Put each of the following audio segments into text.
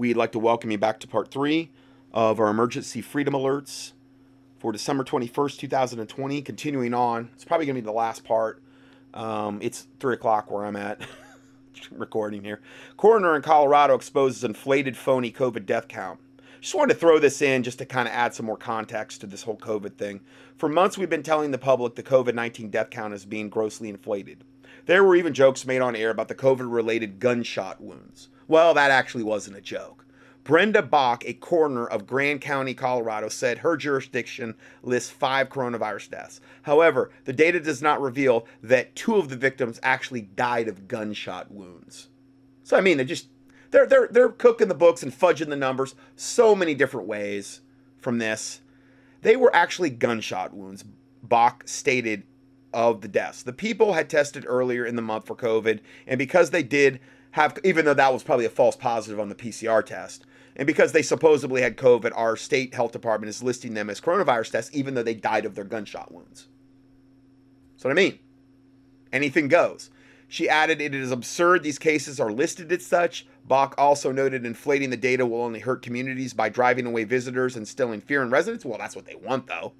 We'd like to welcome you back to part three of our emergency freedom alerts for December 21st, 2020. Continuing on, it's probably going to be the last part. Um, it's three o'clock where I'm at recording here. Coroner in Colorado exposes inflated phony COVID death count. Just wanted to throw this in just to kind of add some more context to this whole COVID thing. For months, we've been telling the public the COVID 19 death count is being grossly inflated. There were even jokes made on air about the COVID related gunshot wounds. Well, that actually wasn't a joke. Brenda Bock, a coroner of Grand County, Colorado, said her jurisdiction lists five coronavirus deaths. However, the data does not reveal that two of the victims actually died of gunshot wounds. So I mean, they just they're they're they're cooking the books and fudging the numbers so many different ways from this. They were actually gunshot wounds. Bach stated of the deaths. The people had tested earlier in the month for COVID, and because they did have, even though that was probably a false positive on the PCR test, and because they supposedly had COVID, our state health department is listing them as coronavirus tests, even though they died of their gunshot wounds. That's what I mean. Anything goes. She added, It is absurd these cases are listed as such. Bock also noted inflating the data will only hurt communities by driving away visitors and instilling fear in residents. Well, that's what they want, though.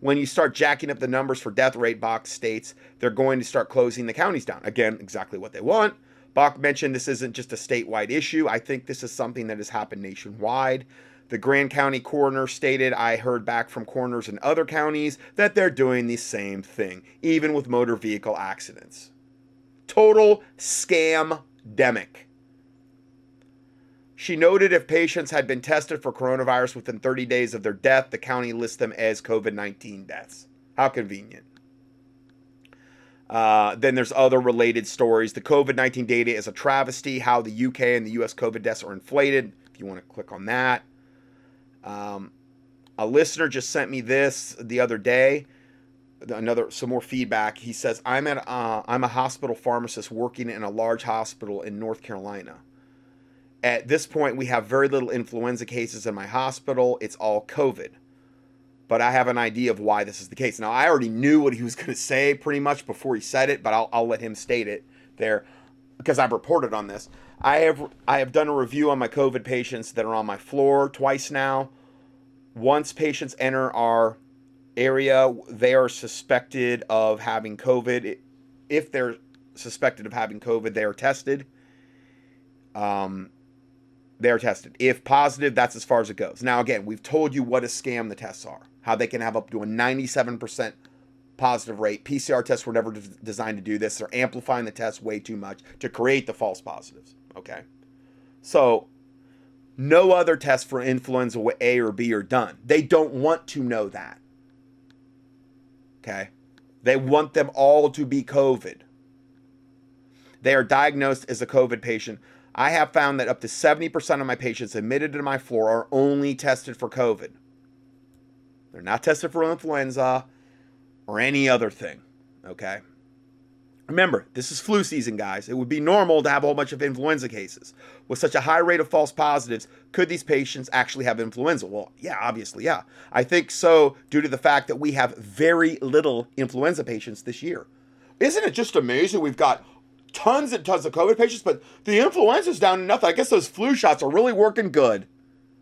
When you start jacking up the numbers for death rate, Bock states they're going to start closing the counties down. Again, exactly what they want. Bock mentioned this isn't just a statewide issue. I think this is something that has happened nationwide. The Grand County coroner stated, I heard back from coroners in other counties that they're doing the same thing, even with motor vehicle accidents. Total scam demic. She noted if patients had been tested for coronavirus within 30 days of their death, the county lists them as COVID 19 deaths. How convenient. Uh, then there's other related stories. The COVID 19 data is a travesty, how the UK and the US COVID deaths are inflated. If you want to click on that. Um, a listener just sent me this the other day another some more feedback. He says, "I'm at uh, I'm a hospital pharmacist working in a large hospital in North Carolina. At this point, we have very little influenza cases in my hospital. It's all COVID, but I have an idea of why this is the case. Now, I already knew what he was going to say pretty much before he said it, but I'll, I'll let him state it there because I've reported on this. I have I have done a review on my COVID patients that are on my floor twice now. Once patients enter our area, they are suspected of having COVID. If they're suspected of having COVID, they are tested. Um, they are tested. If positive, that's as far as it goes. Now, again, we've told you what a scam the tests are, how they can have up to a 97% positive rate. PCR tests were never designed to do this. They're amplifying the test way too much to create the false positives. Okay. So, no other tests for influenza A or B are done. They don't want to know that. Okay. They want them all to be COVID. They are diagnosed as a COVID patient. I have found that up to 70% of my patients admitted to my floor are only tested for COVID. They're not tested for influenza or any other thing. Okay. Remember, this is flu season, guys. It would be normal to have a whole bunch of influenza cases. With such a high rate of false positives, could these patients actually have influenza? Well, yeah, obviously, yeah. I think so due to the fact that we have very little influenza patients this year. Isn't it just amazing? We've got tons and tons of COVID patients, but the influenza's down to nothing. I guess those flu shots are really working good.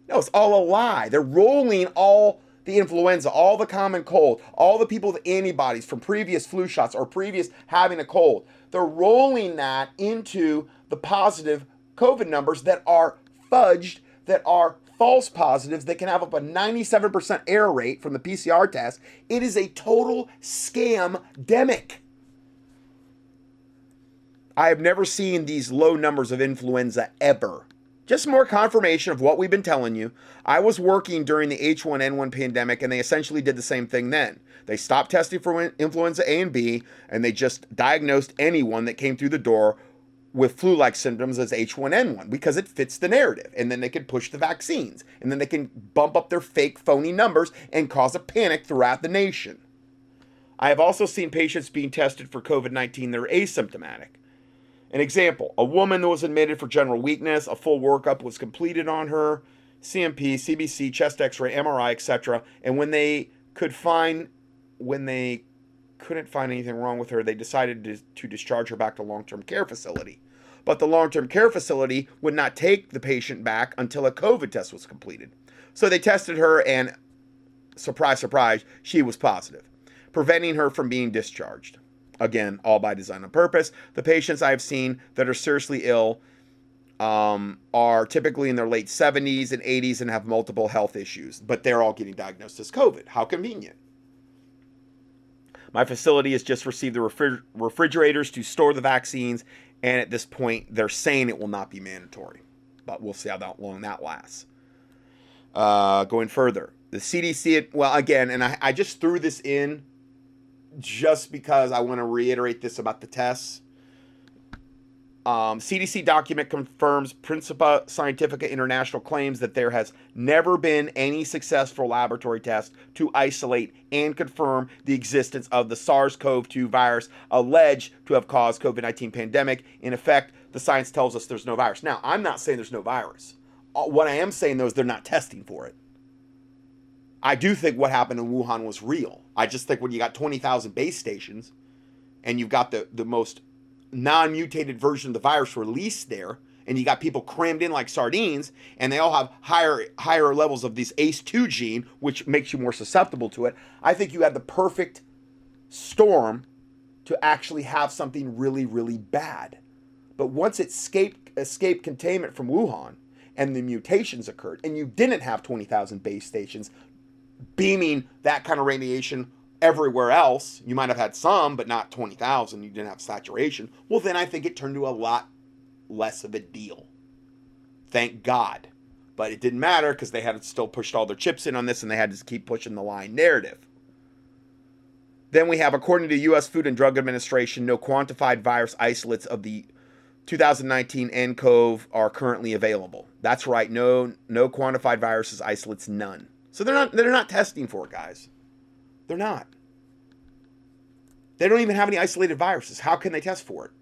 No, it's all a lie. They're rolling all the influenza, all the common cold, all the people with antibodies from previous flu shots or previous having a cold, they're rolling that into the positive COVID numbers that are fudged, that are false positives that can have up a 97% error rate from the PCR test. It is a total scam demic. I have never seen these low numbers of influenza ever. Just more confirmation of what we've been telling you. I was working during the H1N1 pandemic, and they essentially did the same thing then. They stopped testing for influenza A and B, and they just diagnosed anyone that came through the door with flu like symptoms as H1N1 because it fits the narrative. And then they can push the vaccines, and then they can bump up their fake, phony numbers and cause a panic throughout the nation. I have also seen patients being tested for COVID 19 that are asymptomatic. An example a woman that was admitted for general weakness, a full workup was completed on her, CMP, CBC, chest x ray, MRI, etc. And when they could find, when they couldn't find anything wrong with her, they decided to, to discharge her back to long term care facility. but the long term care facility would not take the patient back until a COVID test was completed. So they tested her, and surprise, surprise, she was positive, preventing her from being discharged. Again, all by design and purpose. The patients I've seen that are seriously ill um, are typically in their late 70s and 80s and have multiple health issues, but they're all getting diagnosed as COVID. How convenient. My facility has just received the refri- refrigerators to store the vaccines, and at this point, they're saying it will not be mandatory. But we'll see how long that lasts. Uh, going further, the CDC, well, again, and I, I just threw this in just because I want to reiterate this about the tests. Um, CDC document confirms Principia Scientific International claims that there has never been any successful laboratory test to isolate and confirm the existence of the SARS-CoV-2 virus alleged to have caused COVID-19 pandemic. In effect, the science tells us there's no virus. Now, I'm not saying there's no virus. Uh, what I am saying though is they're not testing for it. I do think what happened in Wuhan was real. I just think when you got 20,000 base stations and you've got the, the most non-mutated version of the virus released there and you got people crammed in like sardines and they all have higher higher levels of this ACE2 gene which makes you more susceptible to it i think you had the perfect storm to actually have something really really bad but once it escaped escaped containment from wuhan and the mutations occurred and you didn't have 20,000 base stations beaming that kind of radiation everywhere else, you might have had some, but not 20,000. You didn't have saturation. Well, then I think it turned to a lot less of a deal. Thank God. But it didn't matter because they had still pushed all their chips in on this and they had to keep pushing the line narrative. Then we have, according to U.S. Food and Drug Administration, no quantified virus isolates of the 2019 nCoV are currently available. That's right, no no quantified viruses isolates, none. So they're not they're not testing for it, guys. They're not. They don't even have any isolated viruses. How can they test for it?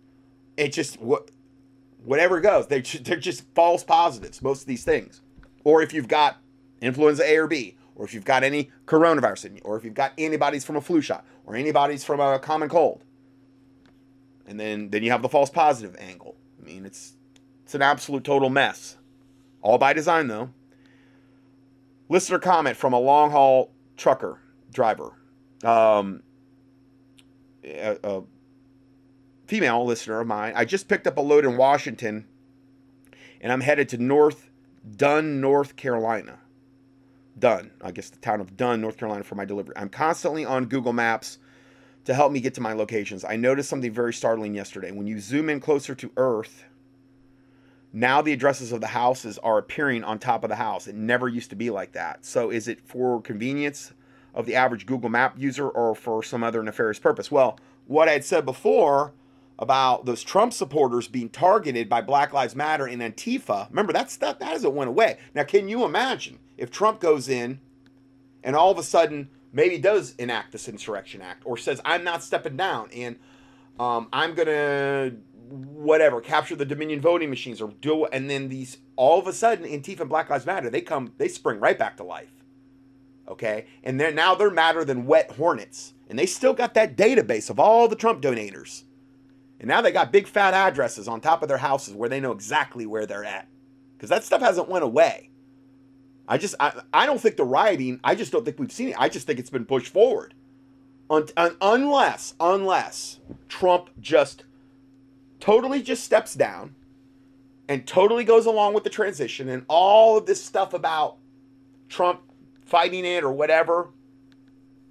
It just what whatever goes. They they're just false positives. Most of these things, or if you've got influenza A or B, or if you've got any coronavirus in you, or if you've got antibodies from a flu shot, or antibodies from a common cold, and then then you have the false positive angle. I mean, it's it's an absolute total mess. All by design, though. Listener comment from a long haul trucker driver um, a, a female listener of mine. I just picked up a load in Washington, and I'm headed to North Dunn, North Carolina. Dunn, I guess the town of Dunn, North Carolina, for my delivery. I'm constantly on Google Maps to help me get to my locations. I noticed something very startling yesterday. When you zoom in closer to Earth, now the addresses of the houses are appearing on top of the house. It never used to be like that. So is it for convenience? of the average Google Map user or for some other nefarious purpose. Well, what I had said before about those Trump supporters being targeted by Black Lives Matter and Antifa, remember that's that that hasn't went away. Now, can you imagine if Trump goes in and all of a sudden maybe does enact this insurrection act or says I'm not stepping down and um, I'm gonna whatever capture the Dominion voting machines or do and then these all of a sudden Antifa and Black Lives Matter they come they spring right back to life okay? And they're now they're madder than wet hornets. And they still got that database of all the Trump donators. And now they got big fat addresses on top of their houses where they know exactly where they're at. Because that stuff hasn't went away. I just I, I don't think the rioting, I just don't think we've seen it. I just think it's been pushed forward. Un, un, unless, unless Trump just totally just steps down and totally goes along with the transition and all of this stuff about Trump fighting it or whatever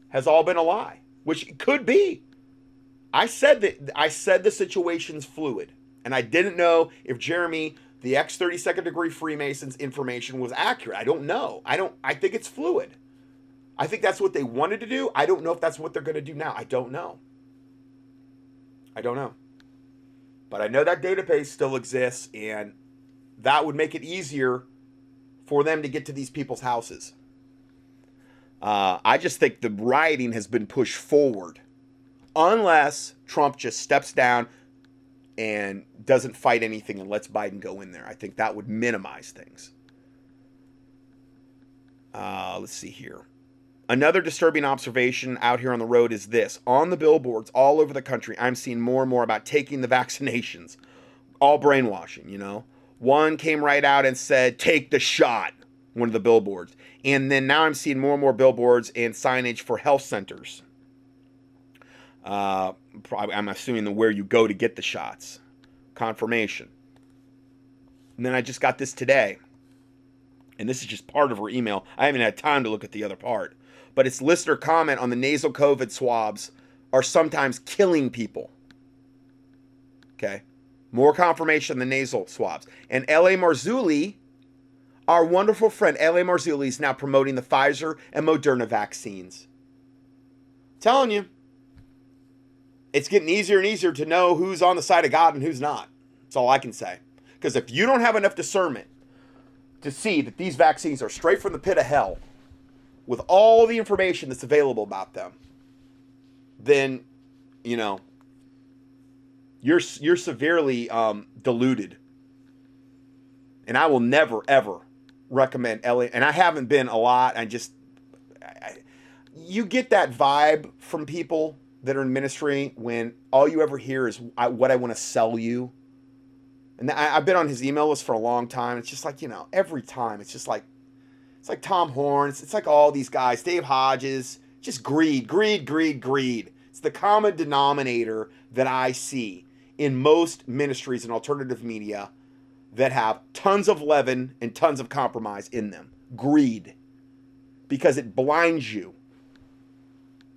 has all been a lie, which could be. I said that I said the situation's fluid, and I didn't know if Jeremy, the ex 32nd degree Freemasons information was accurate. I don't know. I don't. I think it's fluid. I think that's what they wanted to do. I don't know if that's what they're going to do now. I don't know. I don't know. But I know that database still exists, and that would make it easier for them to get to these people's houses. Uh, I just think the rioting has been pushed forward, unless Trump just steps down and doesn't fight anything and lets Biden go in there. I think that would minimize things. Uh, let's see here. Another disturbing observation out here on the road is this on the billboards all over the country, I'm seeing more and more about taking the vaccinations. all brainwashing, you know. One came right out and said, "Take the shot." One of the billboards, and then now I'm seeing more and more billboards and signage for health centers. Uh, I'm assuming the where you go to get the shots, confirmation. And then I just got this today, and this is just part of her email. I haven't had time to look at the other part, but it's listener comment on the nasal COVID swabs are sometimes killing people. Okay. More confirmation than nasal swabs. And L.A. Marzulli, our wonderful friend L.A. Marzulli, is now promoting the Pfizer and Moderna vaccines. telling you, it's getting easier and easier to know who's on the side of God and who's not. That's all I can say. Because if you don't have enough discernment to see that these vaccines are straight from the pit of hell with all the information that's available about them, then, you know, you're you're severely um, deluded. And I will never ever recommend Elliot. And I haven't been a lot. I just I, you get that vibe from people that are in ministry when all you ever hear is I, what I want to sell you. And I, have been on his email list for a long time. It's just like you know, every time it's just like it's like Tom Horns. It's like all these guys, Dave Hodges. Just greed, greed, greed, greed. It's the common denominator that I see in most ministries and alternative media that have tons of leaven and tons of compromise in them. Greed. Because it blinds you.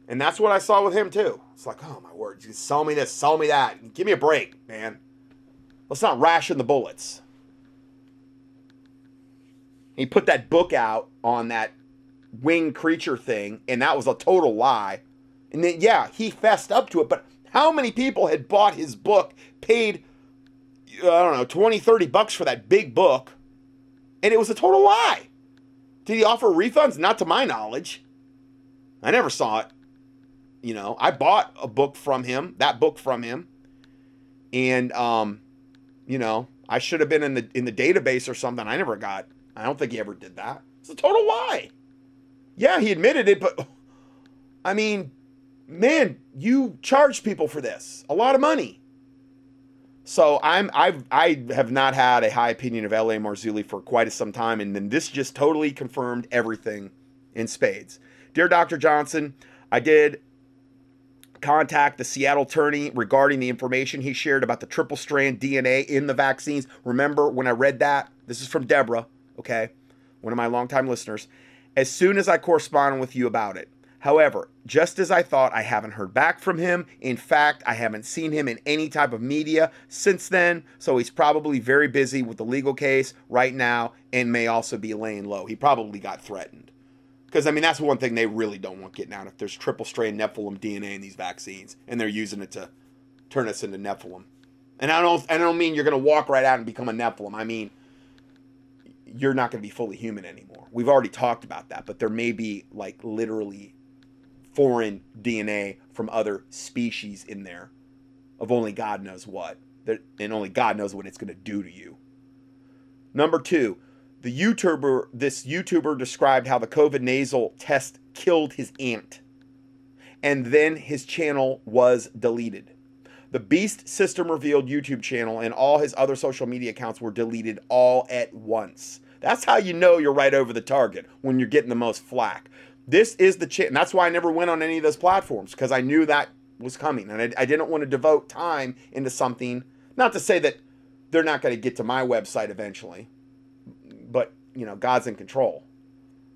And that's what I saw with him too. It's like, oh my word, you sell me this, sell me that. Give me a break, man. Let's not ration the bullets. He put that book out on that winged creature thing, and that was a total lie. And then, yeah, he fessed up to it, but how many people had bought his book, paid, I don't know, 20, 30 bucks for that big book, and it was a total lie? Did he offer refunds? Not to my knowledge. I never saw it. You know, I bought a book from him, that book from him, and um, you know, I should have been in the in the database or something. I never got. I don't think he ever did that. It's a total lie. Yeah, he admitted it, but I mean, man, you charge people for this a lot of money. So I'm I've I have not had a high opinion of L.A. Marzulli for quite some time, and then this just totally confirmed everything in spades. Dear Dr. Johnson, I did contact the Seattle attorney regarding the information he shared about the triple strand DNA in the vaccines. Remember when I read that? This is from Deborah, okay, one of my longtime listeners. As soon as I corresponded with you about it, However, just as I thought, I haven't heard back from him. In fact, I haven't seen him in any type of media since then, so he's probably very busy with the legal case right now and may also be laying low. He probably got threatened. Because, I mean, that's one thing they really don't want getting out. If there's triple strand Nephilim DNA in these vaccines and they're using it to turn us into Nephilim. And I don't, I don't mean you're going to walk right out and become a Nephilim. I mean, you're not going to be fully human anymore. We've already talked about that, but there may be like literally foreign DNA from other species in there of only God knows what. And only God knows what it's going to do to you. Number two, the YouTuber, this YouTuber described how the COVID nasal test killed his aunt. And then his channel was deleted. The Beast System revealed YouTube channel and all his other social media accounts were deleted all at once. That's how you know you're right over the target when you're getting the most flack. This is the chance. That's why I never went on any of those platforms because I knew that was coming. And I, I didn't want to devote time into something. Not to say that they're not going to get to my website eventually, but, you know, God's in control.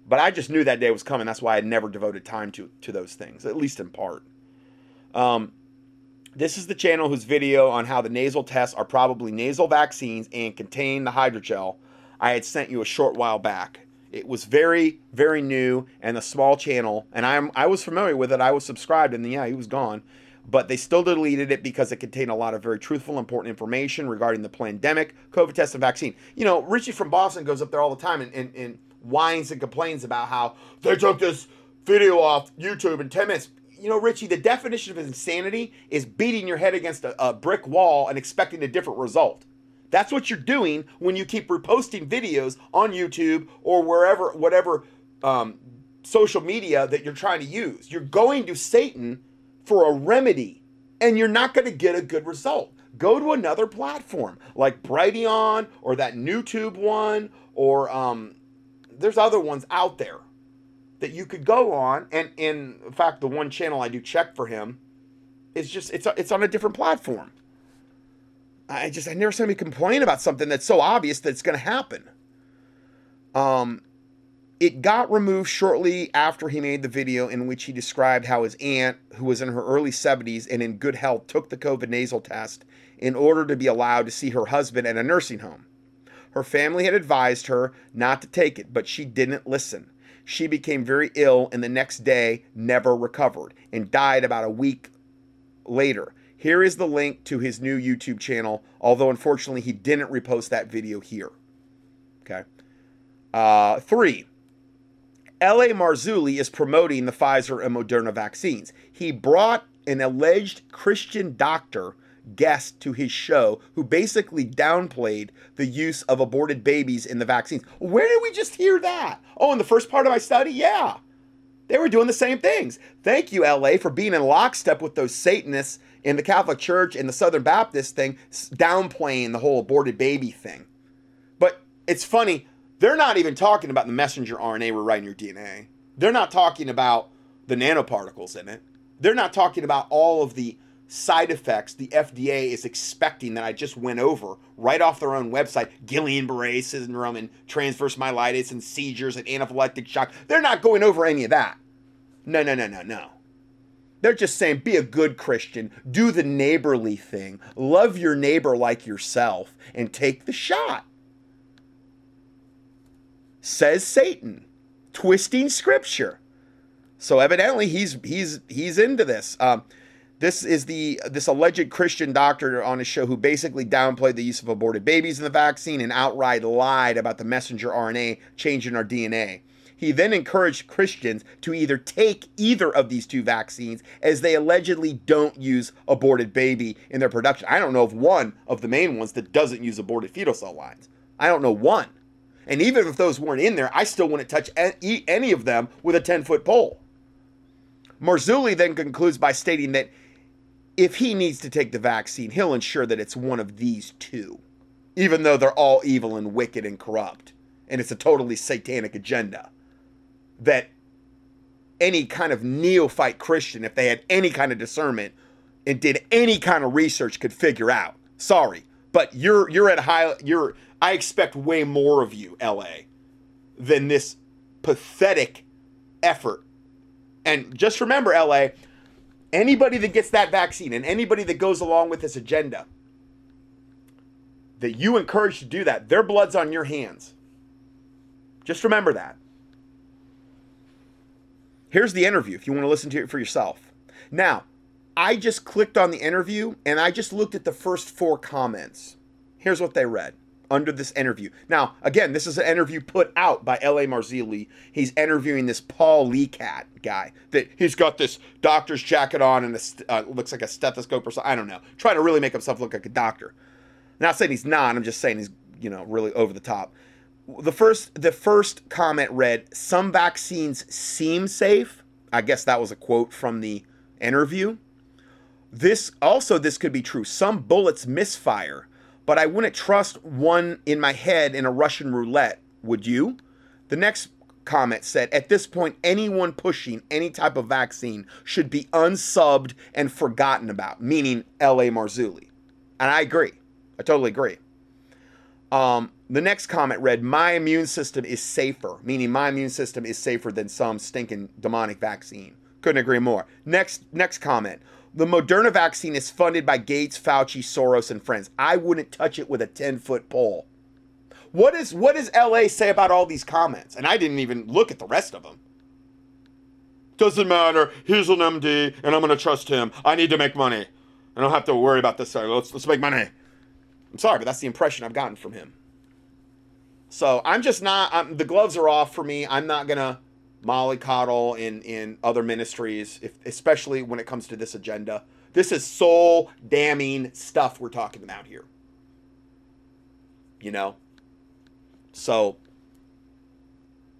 But I just knew that day was coming. That's why I never devoted time to, to those things, at least in part. Um, this is the channel whose video on how the nasal tests are probably nasal vaccines and contain the hydrogel I had sent you a short while back. It was very, very new and a small channel, and I'm I was familiar with it. I was subscribed, and yeah, he was gone. But they still deleted it because it contained a lot of very truthful, important information regarding the pandemic, COVID test, and vaccine. You know, Richie from Boston goes up there all the time and, and, and whines and complains about how they took this video off YouTube in 10 minutes. You know, Richie, the definition of insanity is beating your head against a, a brick wall and expecting a different result. That's what you're doing when you keep reposting videos on YouTube or wherever, whatever um, social media that you're trying to use. You're going to Satan for a remedy, and you're not going to get a good result. go to another platform like Brighteon or that NewTube one or um, there's other ones out there that you could go on. And in fact, the one channel I do check for him is just it's it's on a different platform. I just I never saw me complain about something that's so obvious that it's going to happen. Um, it got removed shortly after he made the video in which he described how his aunt, who was in her early 70s and in good health, took the COVID nasal test in order to be allowed to see her husband at a nursing home. Her family had advised her not to take it, but she didn't listen. She became very ill and the next day never recovered and died about a week later. Here is the link to his new YouTube channel, although unfortunately he didn't repost that video here. Okay. Uh, three, L.A. Marzulli is promoting the Pfizer and Moderna vaccines. He brought an alleged Christian doctor guest to his show who basically downplayed the use of aborted babies in the vaccines. Where did we just hear that? Oh, in the first part of my study? Yeah. They were doing the same things. Thank you, LA, for being in lockstep with those Satanists in the Catholic Church and the Southern Baptist thing, downplaying the whole aborted baby thing. But it's funny, they're not even talking about the messenger RNA we're writing your DNA. They're not talking about the nanoparticles in it. They're not talking about all of the side effects the FDA is expecting that I just went over right off their own website Guillain Barre syndrome and transverse myelitis and seizures and anaphylactic shock. They're not going over any of that. No, no, no, no, no. They're just saying be a good Christian, do the neighborly thing, love your neighbor like yourself, and take the shot. Says Satan, twisting scripture. So evidently he's he's he's into this. Um, this is the this alleged Christian doctor on his show who basically downplayed the use of aborted babies in the vaccine and outright lied about the messenger RNA changing our DNA. He then encouraged Christians to either take either of these two vaccines as they allegedly don't use aborted baby in their production. I don't know of one of the main ones that doesn't use aborted fetal cell lines. I don't know one. And even if those weren't in there, I still wouldn't touch any of them with a 10 foot pole. Marzulli then concludes by stating that if he needs to take the vaccine, he'll ensure that it's one of these two, even though they're all evil and wicked and corrupt, and it's a totally satanic agenda. That any kind of neophyte Christian, if they had any kind of discernment and did any kind of research, could figure out. Sorry, but you're you're at high. You're I expect way more of you, LA, than this pathetic effort. And just remember, LA, anybody that gets that vaccine and anybody that goes along with this agenda that you encourage to do that, their blood's on your hands. Just remember that. Here's the interview if you want to listen to it for yourself. Now, I just clicked on the interview and I just looked at the first four comments. Here's what they read under this interview. Now, again, this is an interview put out by L.A. Marzulli. He's interviewing this Paul Leacat guy that he's got this doctor's jacket on and a, uh, looks like a stethoscope or something. I don't know. Trying to really make himself look like a doctor. Not saying he's not. I'm just saying he's you know really over the top. The first the first comment read, "Some vaccines seem safe." I guess that was a quote from the interview. This also this could be true. Some bullets misfire but I wouldn't trust one in my head in a Russian roulette. Would you? The next comment said, At this point, anyone pushing any type of vaccine should be unsubbed and forgotten about, meaning L.A. Marzulli. And I agree. I totally agree. Um, the next comment read, My immune system is safer, meaning my immune system is safer than some stinking demonic vaccine. Couldn't agree more. Next, next comment. The Moderna vaccine is funded by Gates, Fauci, Soros, and friends. I wouldn't touch it with a 10 foot pole. What is what does LA say about all these comments? And I didn't even look at the rest of them. Doesn't matter. He's an MD, and I'm gonna trust him. I need to make money. I don't have to worry about this. Let's let's make money. I'm sorry, but that's the impression I've gotten from him. So I'm just not. I'm, the gloves are off for me. I'm not gonna mollycoddle in in other ministries, if, especially when it comes to this agenda. This is soul damning stuff we're talking about here. You know, so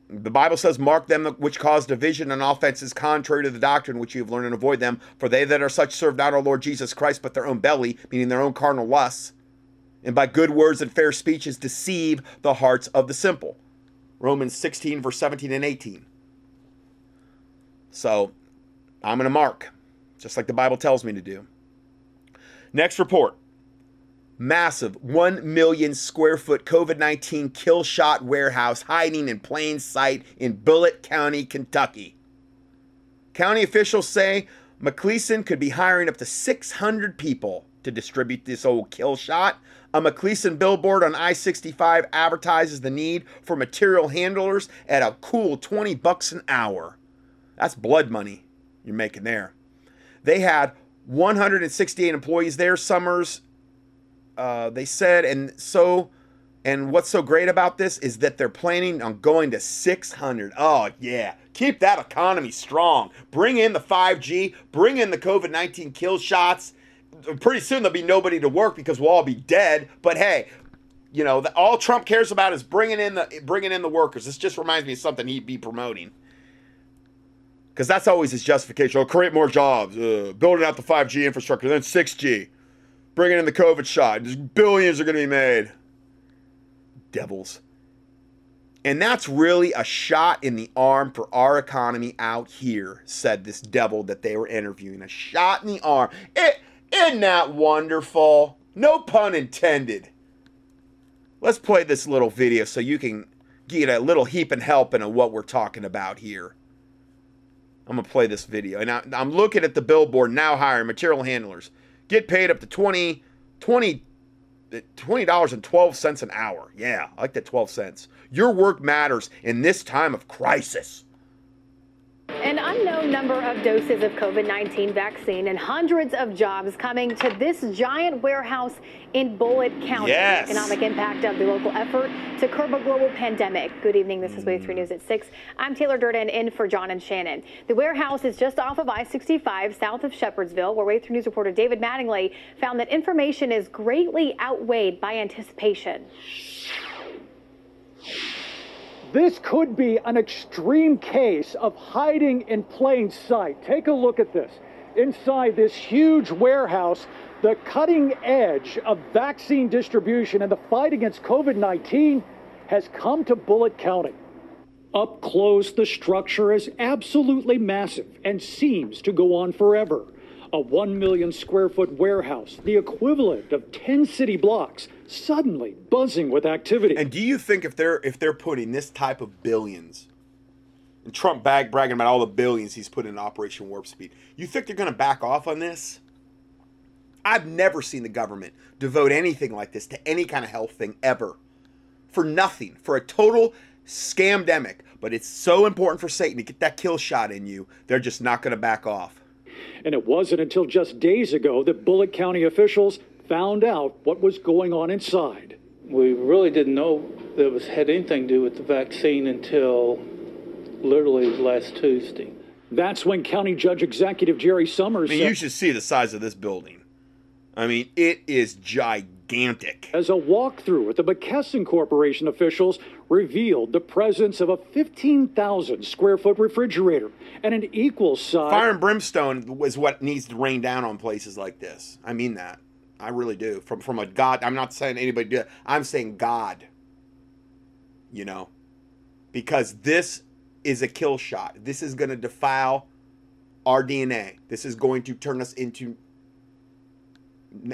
The Bible says, Mark them which cause division and offenses contrary to the doctrine which you have learned and avoid them. For they that are such serve not our Lord Jesus Christ, but their own belly, meaning their own carnal lusts, and by good words and fair speeches deceive the hearts of the simple. Romans 16, verse 17 and 18. So I'm going to mark, just like the Bible tells me to do. Next report massive 1 million square foot COVID 19 kill shot warehouse hiding in plain sight in Bullitt County, Kentucky. County officials say McKesson could be hiring up to 600 people to distribute this old kill shot. A McKesson billboard on I 65 advertises the need for material handlers at a cool 20 bucks an hour. That's blood money you're making there. They had 168 employees there. Summers uh, they said, and so, and what's so great about this is that they're planning on going to 600. Oh, yeah. Keep that economy strong. Bring in the 5G, bring in the COVID 19 kill shots. Pretty soon there'll be nobody to work because we'll all be dead. But hey, you know, the, all Trump cares about is bringing in the bringing in the workers. This just reminds me of something he'd be promoting because that's always his justification. Oh, create more jobs, uh, building out the 5G infrastructure, then 6G bringing in the COVID shot. Just billions are going to be made. Devils. And that's really a shot in the arm for our economy out here, said this devil that they were interviewing. A shot in the arm. It, isn't that wonderful? No pun intended. Let's play this little video so you can get a little heap and helping of what we're talking about here. I'm to play this video. And I, I'm looking at the billboard now hiring material handlers get paid up to 20 20 $20.12 an hour. Yeah, I like that 12 cents. Your work matters in this time of crisis. An unknown number of doses of COVID 19 vaccine and hundreds of jobs coming to this giant warehouse in Bullitt County. Yes. The economic impact of the local effort to curb a global pandemic. Good evening. This is Wave 3 News at 6. I'm Taylor Durden in for John and Shannon. The warehouse is just off of I 65 south of Shepherdsville, where Wave 3 News reporter David Mattingly found that information is greatly outweighed by anticipation. This could be an extreme case of hiding in plain sight. Take a look at this. Inside this huge warehouse, the cutting edge of vaccine distribution and the fight against COVID 19 has come to Bullitt County. Up close, the structure is absolutely massive and seems to go on forever a 1 million square foot warehouse, the equivalent of 10 city blocks, suddenly buzzing with activity. And do you think if they're if they're putting this type of billions and Trump bag bragging about all the billions he's put in Operation Warp Speed, you think they're going to back off on this? I've never seen the government devote anything like this to any kind of health thing ever. For nothing, for a total scamdemic. But it's so important for Satan to get that kill shot in you, they're just not going to back off. And it wasn't until just days ago that Bullitt County officials found out what was going on inside. We really didn't know that it was, had anything to do with the vaccine until literally last Tuesday. That's when County Judge Executive Jerry Summers. I mean, you should see the size of this building. I mean, it is gigantic. As a walkthrough with the McKesson Corporation officials revealed the presence of a 15,000 square foot refrigerator and an equal size. Fire and brimstone is what needs to rain down on places like this. I mean that. I really do. From from a God, I'm not saying anybody do it. I'm saying God. You know, because this is a kill shot. This is going to defile our DNA. This is going to turn us into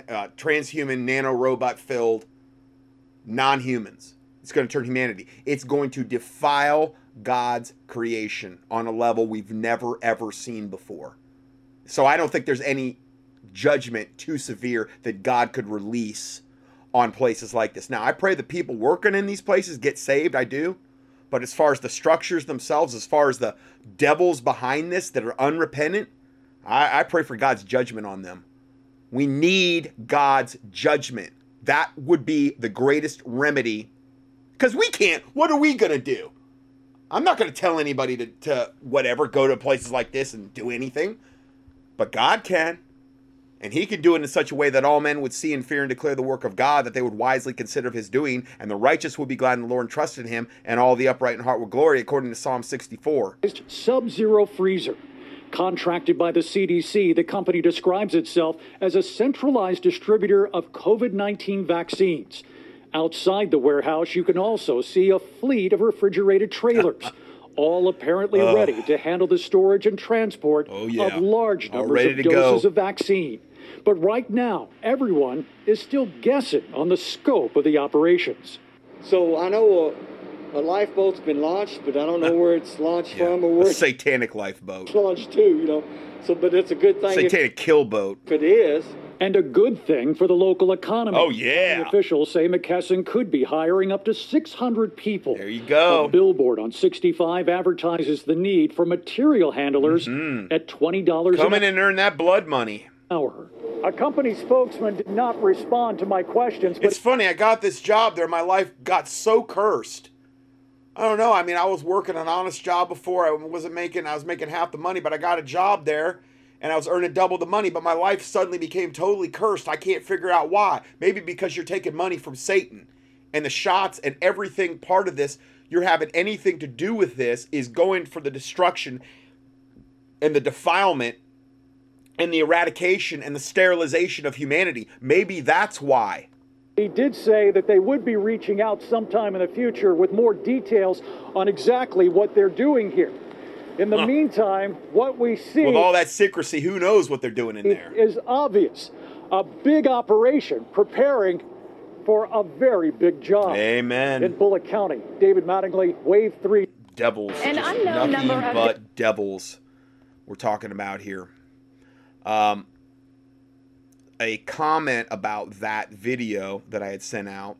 uh, transhuman, nano robot filled non humans. It's going to turn humanity. It's going to defile God's creation on a level we've never, ever seen before. So I don't think there's any judgment too severe that God could release on places like this. Now, I pray the people working in these places get saved. I do. But as far as the structures themselves, as far as the devils behind this that are unrepentant, I, I pray for God's judgment on them. We need God's judgment. That would be the greatest remedy. Because we can't. What are we going to do? I'm not going to tell anybody to, to whatever, go to places like this and do anything. But God can. And he could do it in such a way that all men would see and fear and declare the work of God, that they would wisely consider his doing, and the righteous would be glad in the Lord and trust in him, and all the upright in heart will glory, according to Psalm 64. Sub zero freezer. Contracted by the CDC, the company describes itself as a centralized distributor of COVID 19 vaccines. Outside the warehouse, you can also see a fleet of refrigerated trailers. all apparently Oh. ready to handle the storage and transport Oh, yeah. of large numbers of doses go. of vaccine. But right now, everyone is still guessing on the scope of the operations. So I know a, a lifeboat's been launched, but I don't know where it's launched from or where it's satanic lifeboat, launched to, you know. So, but it's a good thing if, satanic kill boat. if it is. And a good thing for the local economy. Oh, yeah. County Officials say McKesson could be hiring up to 600 people. There you go. A billboard on 65 advertises the need for material handlers at $20 Mm-hmm. Come in and earn that blood money. hour. A company spokesman did not respond to my questions, but It's funny, I got this job there. My life got so cursed. I don't know. I mean, I was working an honest job before. I wasn't making, I was making half the money, but I got a job there and I was earning double the money. But my life suddenly became totally cursed. I can't figure out why. Maybe because you're taking money from Satan and the shots and everything part of this, you're having anything to do with this is going for the destruction and the defilement and the eradication and the sterilization of humanity. Maybe that's why. He did say that they would be reaching out sometime in the future with more details on exactly what they're doing here. In the Huh. meantime, what we see With all that secrecy, who knows what they're doing in there? is obvious. A big operation preparing for a very big job. Amen. In Bullitt County. David Mattingly, Wave 3. Devils. An Just unknown nothing number of- but devils we're talking about here. Um, a comment about that video that I had sent out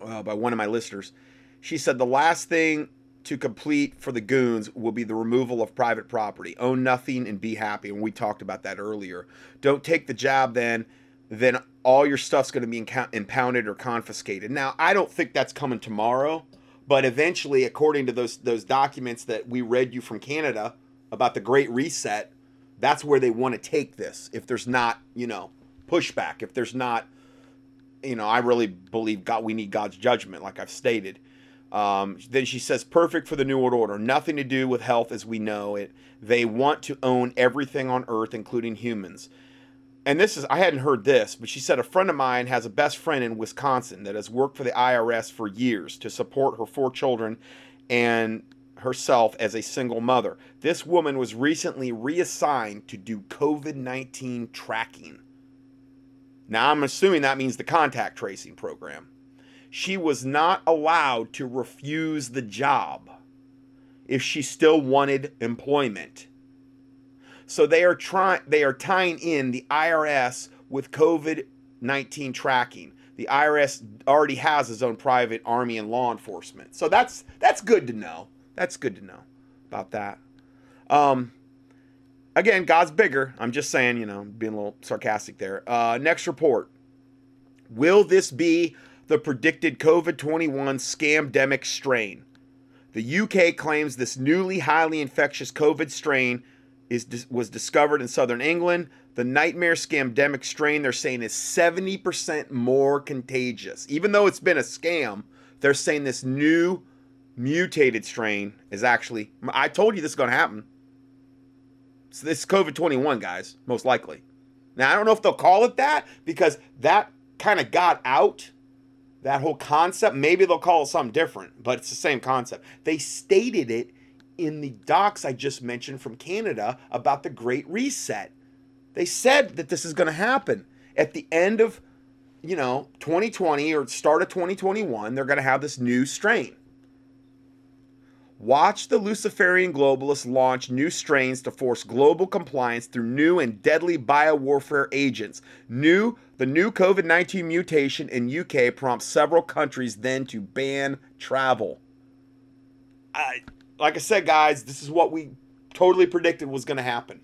uh, by one of my listeners. She said the last thing to complete for the goons will be the removal of private property. Own nothing and be happy. And we talked about that earlier. Don't take the job then. Then all your stuff's going to be impounded or confiscated. Now, I don't think that's coming tomorrow, but eventually, according to those those documents that we read you from Canada about the Great Reset, that's where they want to take this. If there's not, you know, pushback, if there's not, you know, I really believe God. We need God's judgment, like I've stated. Um, then she says, perfect for the New World Order. Nothing to do with health as we know it. They want to own everything on earth, including humans. And this is, I hadn't heard this, but she said a friend of mine has a best friend in Wisconsin that has worked for the IRS for years to support her four children and herself as a single mother. This woman was recently reassigned to do COVID 19 tracking. Now, I'm assuming that means the contact tracing program she was not allowed to refuse the job if she still wanted employment. So they are trying they are tying in the IRS with COVID-19 tracking. The IRS already has its own private army and law enforcement. So that's that's good to know. That's good to know about that. Um again, God's bigger. I'm just saying, you know, being a little sarcastic there. Uh next report. Will this be the predicted COVID 21 scamdemic strain? The UK claims this newly highly infectious COVID strain is was discovered in southern England. The nightmare scamdemic strain they're saying is 70% more contagious. Even though it's been a scam, they're saying this new mutated strain is actually I told you this is going to happen. So this is COVID 21, guys, most likely. Now, I don't know if they'll call it that because that kind of got out that whole concept. Maybe they'll call it something different, but it's the same concept. They stated it in the docs I just mentioned from Canada about the Great Reset. They said that this is going to happen at the end of, you know, 2020 or start of 2021. They're going to have this new strain. Watch the Luciferian globalists launch new strains to force global compliance through new and deadly biowarfare agents. New, the new COVID-19 mutation in UK prompts several countries then to ban travel. I, like I said, guys, this is what we totally predicted was going to happen.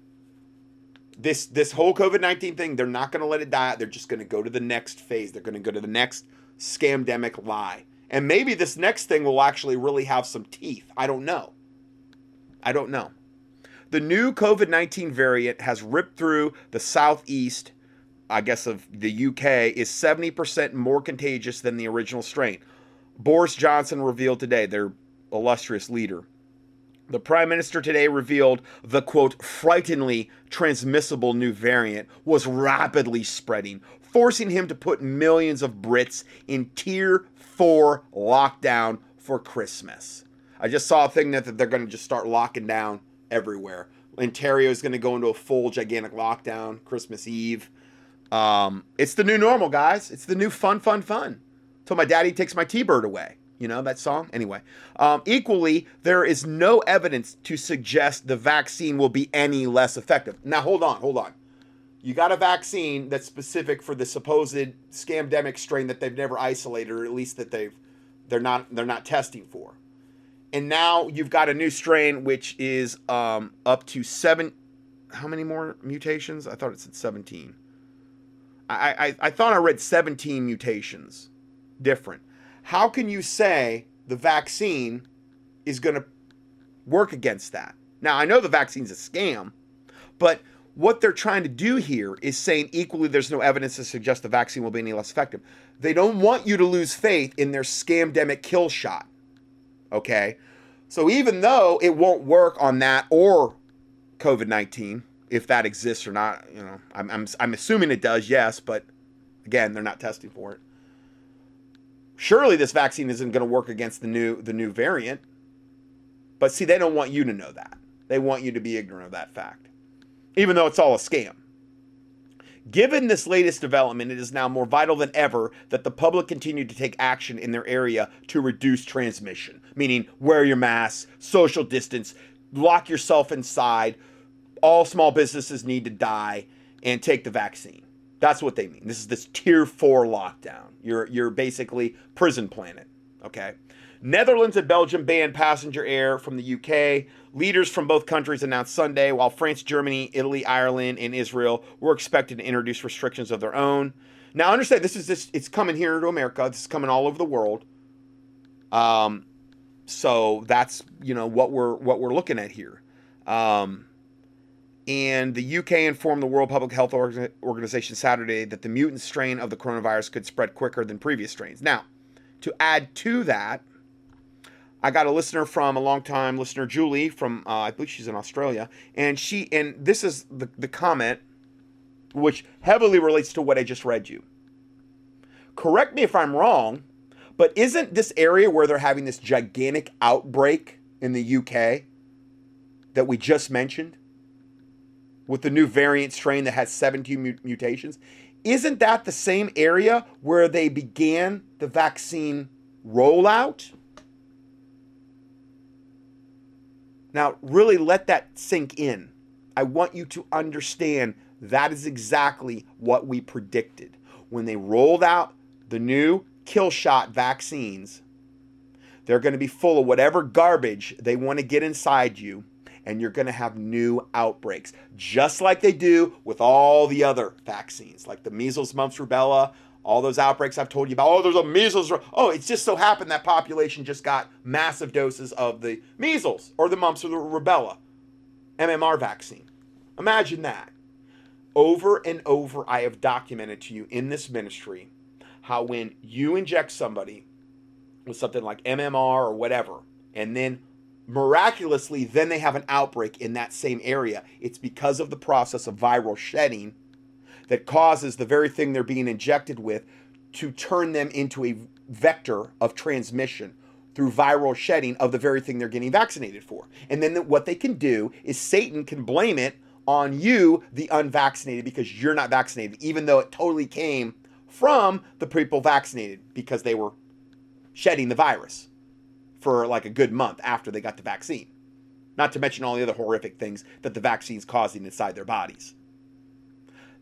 This this whole COVID-19 thing, they're not going to let it die. They're just going to go to the next phase. They're going to go to the next scamdemic lie. And maybe this next thing will actually really have some teeth. I don't know. I don't know. the new COVID 19 variant has ripped through the southeast, I guess, of the UK, is 70% more contagious than the original strain. Boris Johnson revealed today, their illustrious leader. The prime minister today revealed the quote, frighteningly transmissible new variant was rapidly spreading, forcing him to put millions of Brits in tier four lockdown for Christmas. I just saw a thing that they're going to just start locking down everywhere. Ontario is going to go into a full gigantic lockdown Christmas Eve. Um, it's the new normal, guys. It's the new fun, fun, fun. Till my daddy takes my T-bird away. You know that song? Anyway, um, equally, there is no evidence to suggest the vaccine will be any less effective. Now, hold on, hold on. You got a vaccine that's specific for the supposed scamdemic strain that they've never isolated, or at least that they've they're not they're not testing for. And now you've got a new strain which is um, up to seven. How many more mutations? I thought it said seventeen. I, I I thought I read seventeen mutations, different how can you say the vaccine is going to work against that? Now, I know the vaccine's a scam, but what they're trying to do here is saying equally there's no evidence to suggest the vaccine will be any less effective. They don't want you to lose faith in their scamdemic kill shot. Okay? So even though it won't work on that or COVID 19, if that exists or not, you know, I'm, I'm, I'm assuming it does, yes, but again, they're not testing for it surely this vaccine isn't going to work against the new the new variant. But see, they don't want you to know that. They want you to be ignorant of that fact, even though it's all a scam. Given this latest development, it is now more vital than ever that the public continue to take action in their area to reduce transmission, meaning wear your mask, social distance, lock yourself inside. All small businesses need to die and take the vaccine. That's what they mean. This is this tier four lockdown. You're you're basically prison planet. Okay. Netherlands and Belgium banned passenger air from the UK. Leaders from both countries announced Sunday, while France, Germany, Italy, Ireland, and Israel were expected to introduce restrictions of their own. Now, understand this is this it's coming here to America. This is coming all over the world. Um, so that's you know what we're what we're looking at here. Um, and the UK informed the World Public Health Organization Saturday that the mutant strain of the coronavirus could spread quicker than previous strains. Now, to add to that, I got a listener from a long-time listener, Julie, from uh, I believe she's in Australia, and she and this is the, the comment, which heavily relates to what I just read you. Correct me if I'm wrong, but isn't this area where they're having this gigantic outbreak in the UK that we just mentioned? with the new variant strain that has 17 mutations. Isn't that the same area where they began the vaccine rollout? Now, really let that sink in. I want you to understand that is exactly what we predicted. When they rolled out the new kill shot vaccines, they're going to be full of whatever garbage they want to get inside you and you're going to have new outbreaks, just like they do with all the other vaccines, like the measles, mumps, rubella, all those outbreaks I've told you about. Oh, there's a measles. Oh, it just so happened that population just got massive doses of the measles or the mumps or the rubella MMR vaccine. Imagine that. Over and over, I have documented to you in this ministry how when you inject somebody with something like MMR or whatever, and then miraculously then they have an outbreak in that same area it's because of the process of viral shedding that causes the very thing they're being injected with to turn them into a vector of transmission through viral shedding of the very thing they're getting vaccinated for and then what they can do is satan can blame it on you the unvaccinated because you're not vaccinated even though it totally came from the people vaccinated because they were shedding the virus for like a good month after they got the vaccine. Not to mention all the other horrific things that the vaccine's causing inside their bodies.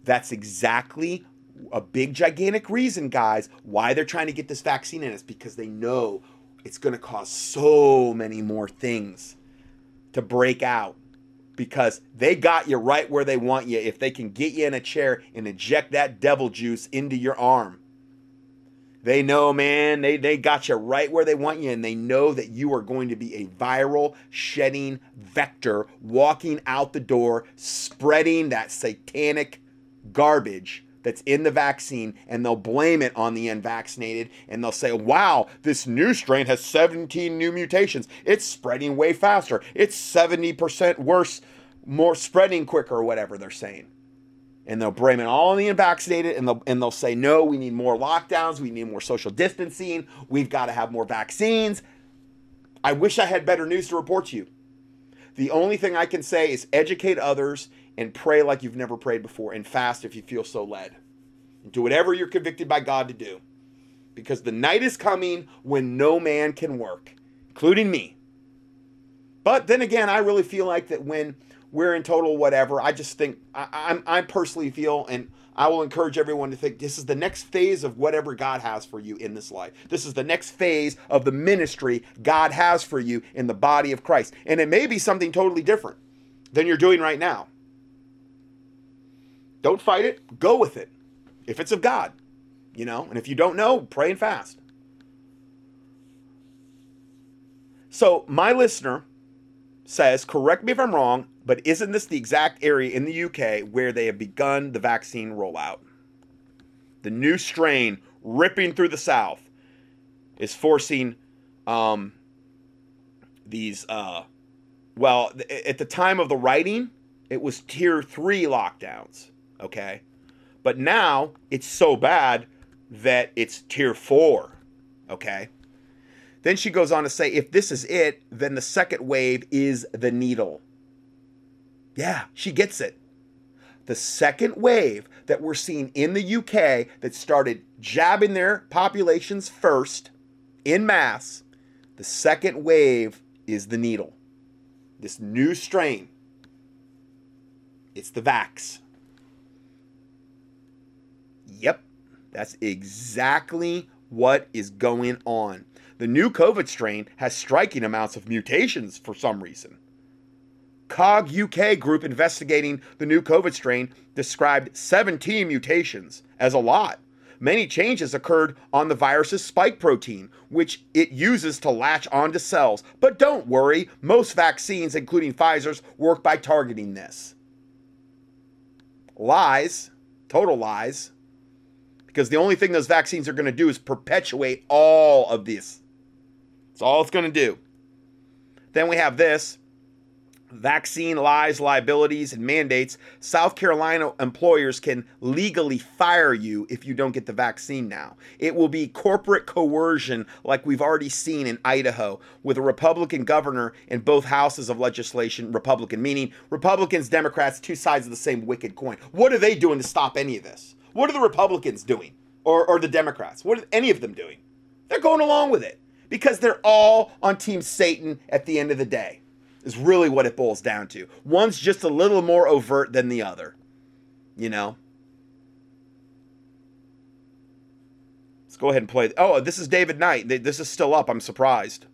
That's exactly a big, gigantic reason, guys, why they're trying to get this vaccine in. It's because they know it's going to cause so many more things to break out because they got you right where they want you. If they can get you in a chair and inject that devil juice into your arm, They know, man. They they got you right where they want you, and they know that you are going to be a viral shedding vector, walking out the door, spreading that satanic garbage that's in the vaccine, and they'll blame it on the unvaccinated, and they'll say, "Wow, this new strain has 17 new mutations. It's spreading way faster. It's 70% worse, more spreading quicker, or whatever they're saying." and they'll blame it all on the unvaccinated and they'll, and they'll say no we need more lockdowns we need more social distancing we've got to have more vaccines i wish i had better news to report to you the only thing i can say is educate others and pray like you've never prayed before and fast if you feel so led And do whatever you're convicted by god to do because the night is coming when no man can work including me but then again i really feel like that when we're in total whatever. I just think I, I'm I personally feel, and I will encourage everyone to think this is the next phase of whatever God has for you in this life. This is the next phase of the ministry God has for you in the body of Christ, and it may be something totally different than you're doing right now. Don't fight it. Go with it. If it's of God, you know, and if you don't know, pray and fast. So, my listener says, correct me if I'm wrong, but isn't this the exact area in the UK where they have begun the vaccine rollout? The new strain ripping through the South is forcing um, these, uh, well, at the time of the writing, it was tier three lockdowns, okay? But now it's so bad that it's tier four, okay? Then she goes on to say, if this is it, then the second wave is the needle. Yeah, she gets it. The second wave that we're seeing in the UK that started jabbing their populations first in mass, the second wave is the needle. This new strain. It's the vax. Yep, that's exactly what is going on. The new COVID strain has striking amounts of mutations for some reason. COG UK group investigating the new COVID strain described 17 mutations as a lot. Many changes occurred on the virus's spike protein, which it uses to latch onto cells. But don't worry, most vaccines, including Pfizer's, work by targeting this. Lies, total lies, because the only thing those vaccines are going to do is perpetuate all of this that's all it's going to do. Then we have this vaccine lies, liabilities, and mandates. South Carolina employers can legally fire you if you don't get the vaccine now. It will be corporate coercion, like we've already seen in Idaho, with a Republican governor in both houses of legislation, Republican, meaning Republicans, Democrats, two sides of the same wicked coin. What are they doing to stop any of this? What are the Republicans doing? Or, or the Democrats? What are any of them doing? They're going along with it because they're all on Team Satan at the end of the day, is really what it boils down to. One's just a little more overt than the other, you know? Let's go ahead and play. Oh, this is David Knight. This is still up. I'm surprised.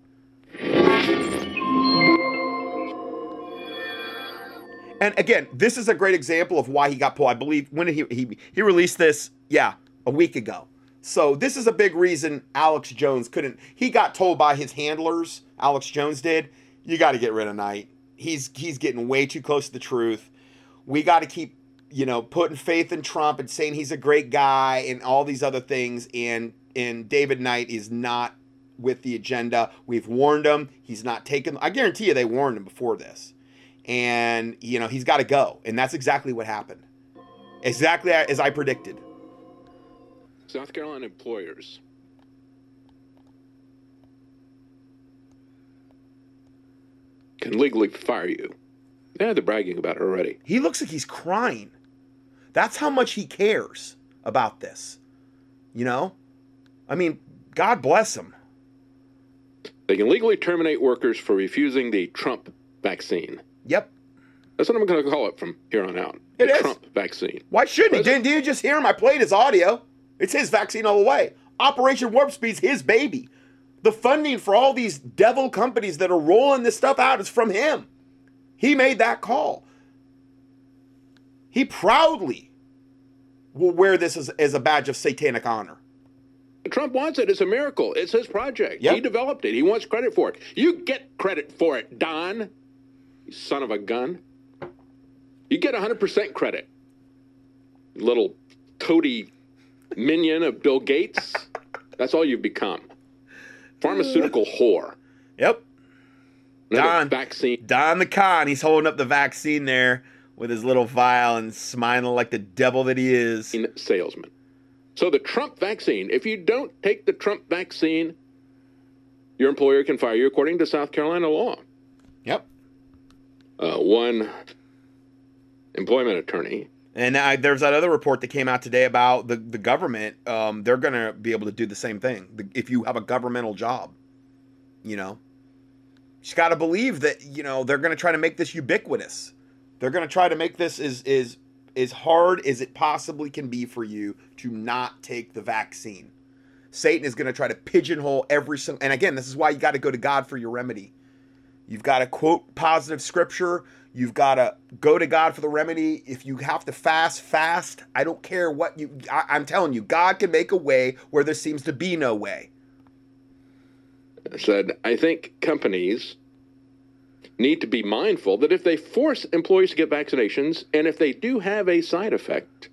And again, this is a great example of why he got pulled. I believe when he he he released this, yeah, a week ago. So this is a big reason Alex Jones couldn't. He got told by his handlers, Alex Jones did, you got to get rid of Knight. He's he's getting way too close to the truth. We got to keep you know putting faith in Trump and saying he's a great guy and all these other things. And and David Knight is not with the agenda. We've warned him. He's not taken. I guarantee you, they warned him before this. And you know he's got to go. And that's exactly what happened. Exactly as I predicted. South Carolina employers can legally fire you. Yeah, they're bragging about it already. He looks like he's crying. That's how much he cares about this. You know? I mean, God bless him. They can legally terminate workers for refusing the Trump vaccine. Yep. That's what I'm going to call it from here on out. It the is. Trump vaccine. Why shouldn't he? Didn't, didn't you just hear him? I played his audio. It's his vaccine all the way. Operation Warp Speed's his baby. The funding for all these devil companies that are rolling this stuff out is from him. He made that call. He proudly will wear this as, as a badge of satanic honor. Trump wants it. It's a miracle. It's his project. Yep. He developed it. He wants credit for it. You get credit for it, Don. You son of a gun. You get 100% credit. Little toady minion of Bill Gates. That's all you've become. Pharmaceutical whore. Yep. Another Don. vaccine Don the con, he's holding up the vaccine there with his little vial and smiling like the devil that he is. salesman. So the Trump vaccine, if you don't take the Trump vaccine, your employer can fire you according to South Carolina law. Yep. Uh, one employment attorney And I, there's that other report that came out today about the, the government. Um, they're going to be able to do the same thing if you have a governmental job. You know, you got to believe that you know they're going to try to make this ubiquitous. They're going to try to make this as is as hard as it possibly can be for you to not take the vaccine. Satan is going to try to pigeonhole every single. And again, this is why you got to go to God for your remedy. You've got to quote positive scripture. You've got to go to God for the remedy. If you have to fast, fast. I don't care what you. I, I'm telling you, God can make a way where there seems to be no way. said, I think companies need to be mindful that if they force employees to get vaccinations and if they do have a side effect,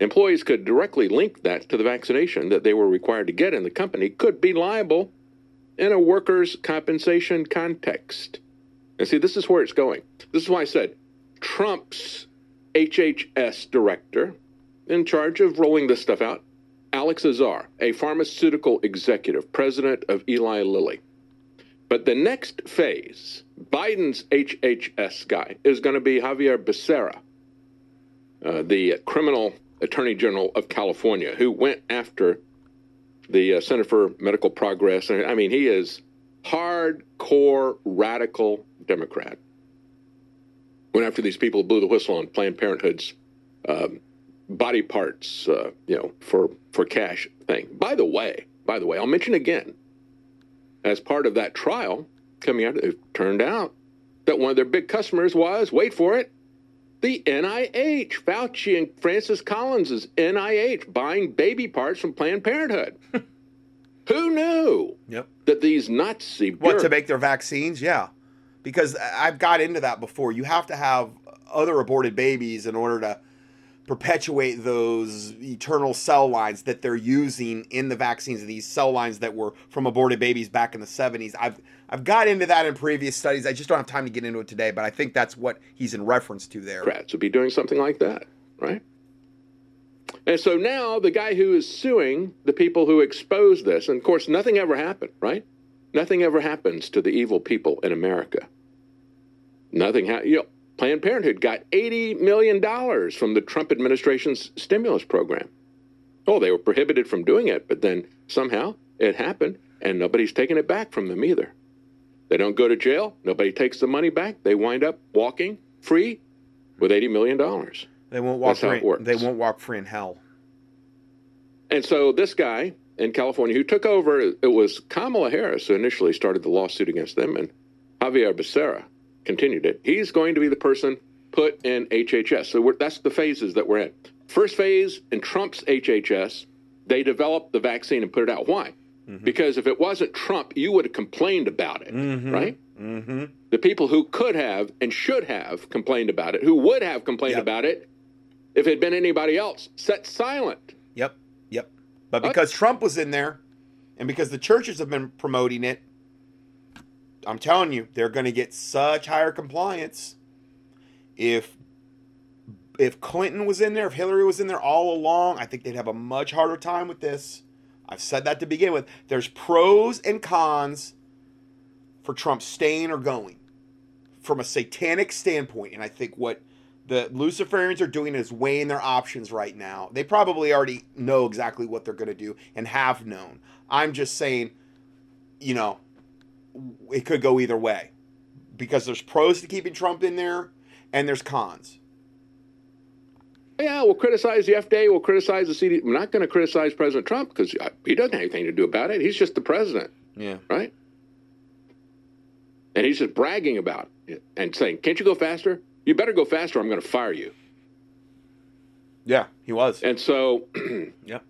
employees could directly link that to the vaccination that they were required to get, and the company could be liable in a workers' compensation context. And see, this is where it's going. This is why I said Trump's HHS director in charge of rolling this stuff out, Alex Azar, a pharmaceutical executive, president of Eli Lilly. But the next phase, Biden's HHS guy, is going to be Xavier Becerra, uh, the criminal attorney general of California, who went after the uh, Center for Medical Progress. I mean, he is hardcore radical Democrat. Went after these people who blew the whistle on Planned Parenthood's um, body parts, uh, you know, for for cash thing. By the way, by the way, I'll mention again, as part of that trial coming out, it turned out that one of their big customers was, wait for it, the NIH. Fauci and Francis Collins' NIH buying baby parts from Planned Parenthood. Who knew Yep. that these Nazi What to make their vaccines? Yeah, because I've got into that before. You have to have other aborted babies in order to perpetuate those eternal cell lines that they're using in the vaccines. These cell lines that were from aborted babies back in the 70s. I've I've got into that in previous studies. I just don't have time to get into it today, but I think that's what he's in reference to there. Democrats would be doing something like that, right? And so now the guy who is suing the people who exposed this, and of course, nothing ever happened, right? Nothing ever happens to the evil people in America. Nothing happened. You know, Planned Parenthood got $80 million from the Trump administration's stimulus program. Oh, they were prohibited from doing it, but then somehow it happened, and nobody's taking it back from them either. They don't go to jail, nobody takes the money back. They wind up walking free with $80 million. They won't walk That's how free. it works. They won't walk free in hell. And so this guy in California who took over, it was Kamala Harris who initially started the lawsuit against them, and Xavier Becerra continued it. He's going to be the person put in HHS. So we're, that's the phases that we're in. First phase in Trump's HHS, they developed the vaccine and put it out. Why? Because if it wasn't Trump, you would have complained about it, right? Mm-hmm. The people who could have and should have complained about it, who would have complained Yep. about it if it had been anybody else, sat silent. Yep. Yep. But because Trump was in there and because the churches have been promoting it, I'm telling you, they're going to get such higher compliance. If if Clinton was in there, if Hillary was in there all along, I think they'd have a much harder time with this. I've said that to begin with. There's pros and cons for Trump staying or going from a satanic standpoint. And I think what the Luciferians are doing is weighing their options right now. They probably already know exactly what they're going to do and have known. I'm just saying, you know, it could go either way because there's pros to keeping Trump in there and there's cons. Yeah, we'll criticize the FDA. We'll criticize the CDC. We're not going to criticize President Trump because he doesn't have anything to do about it. He's just the president, Yeah. right? And he's just bragging about it and saying, "Can't you go faster? You better go faster. or I'm going to fire you." Yeah, he was. And so, yeah.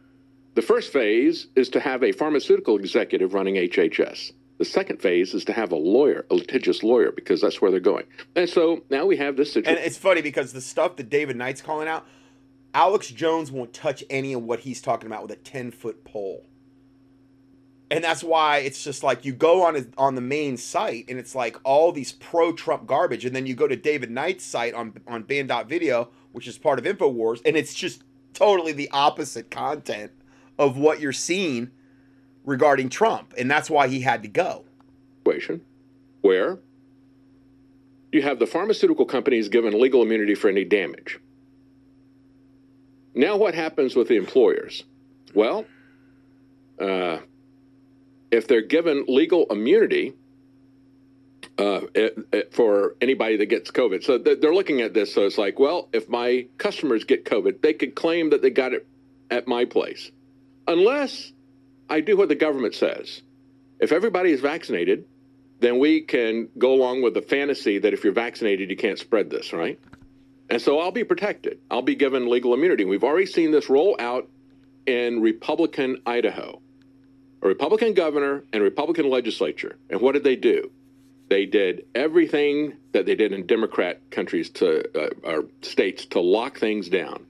the first phase is to have a pharmaceutical executive running HHS. The second phase is to have a lawyer, a litigious lawyer, because that's where they're going. And so now we have this situation. And it's funny because the stuff that David Knight's calling out, Alex Jones won't touch any of what he's talking about with a 10 foot pole. And that's why it's just like you go on his, on the main site and it's like all these pro Trump garbage. And then you go to David Knight's site on, on banned.video, which is part of InfoWars, and it's just totally the opposite content of what you're seeing regarding Trump. And that's why he had to go. where you have the pharmaceutical companies given legal immunity for any damage. Now, what happens with the employers? Well, uh, if they're given legal immunity uh, it, it- for anybody that gets COVID, so th- they're looking at this. So it's like, well, if my customers get COVID, they could claim that they got it at my place, unless I do what the government says. If everybody is vaccinated, then we can go along with the fantasy that if you're vaccinated, you can't spread this, right? And so I'll be protected. I'll be given legal immunity. We've already seen this roll out in Republican Idaho. A Republican governor and Republican legislature. And what did they do? They did everything that they did in Democrat countries to uh, or states to lock things down.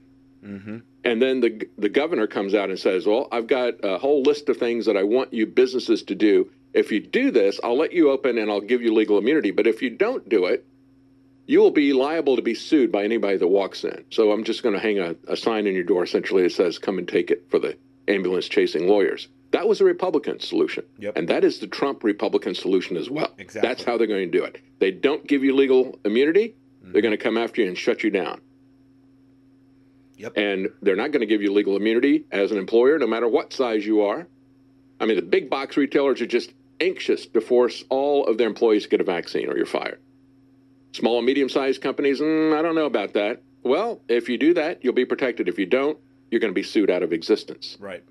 And then the the governor comes out and says, "Well, I've got a whole list of things that I want you businesses to do. If you do this, I'll let you open and I'll give you legal immunity. But if you don't do it, you will be liable to be sued by anybody that walks in. So I'm just going to hang a, a sign in your door essentially that says, "Come and take it" for the ambulance chasing lawyers. That was a Republican solution, Yep. and that is the Trump Republican solution as well. Exactly. That's how they're going to do it. They don't give you legal immunity; they're going to come after you and shut you down. Yep. And they're not going to give you legal immunity as an employer, no matter what size you are. I mean, the big box retailers are just anxious to force all of their employees to get a vaccine or you're fired. Small and medium sized companies, mm, I don't know about that. Well, if you do that, you'll be protected. If you don't, you're going to be sued out of existence. Right.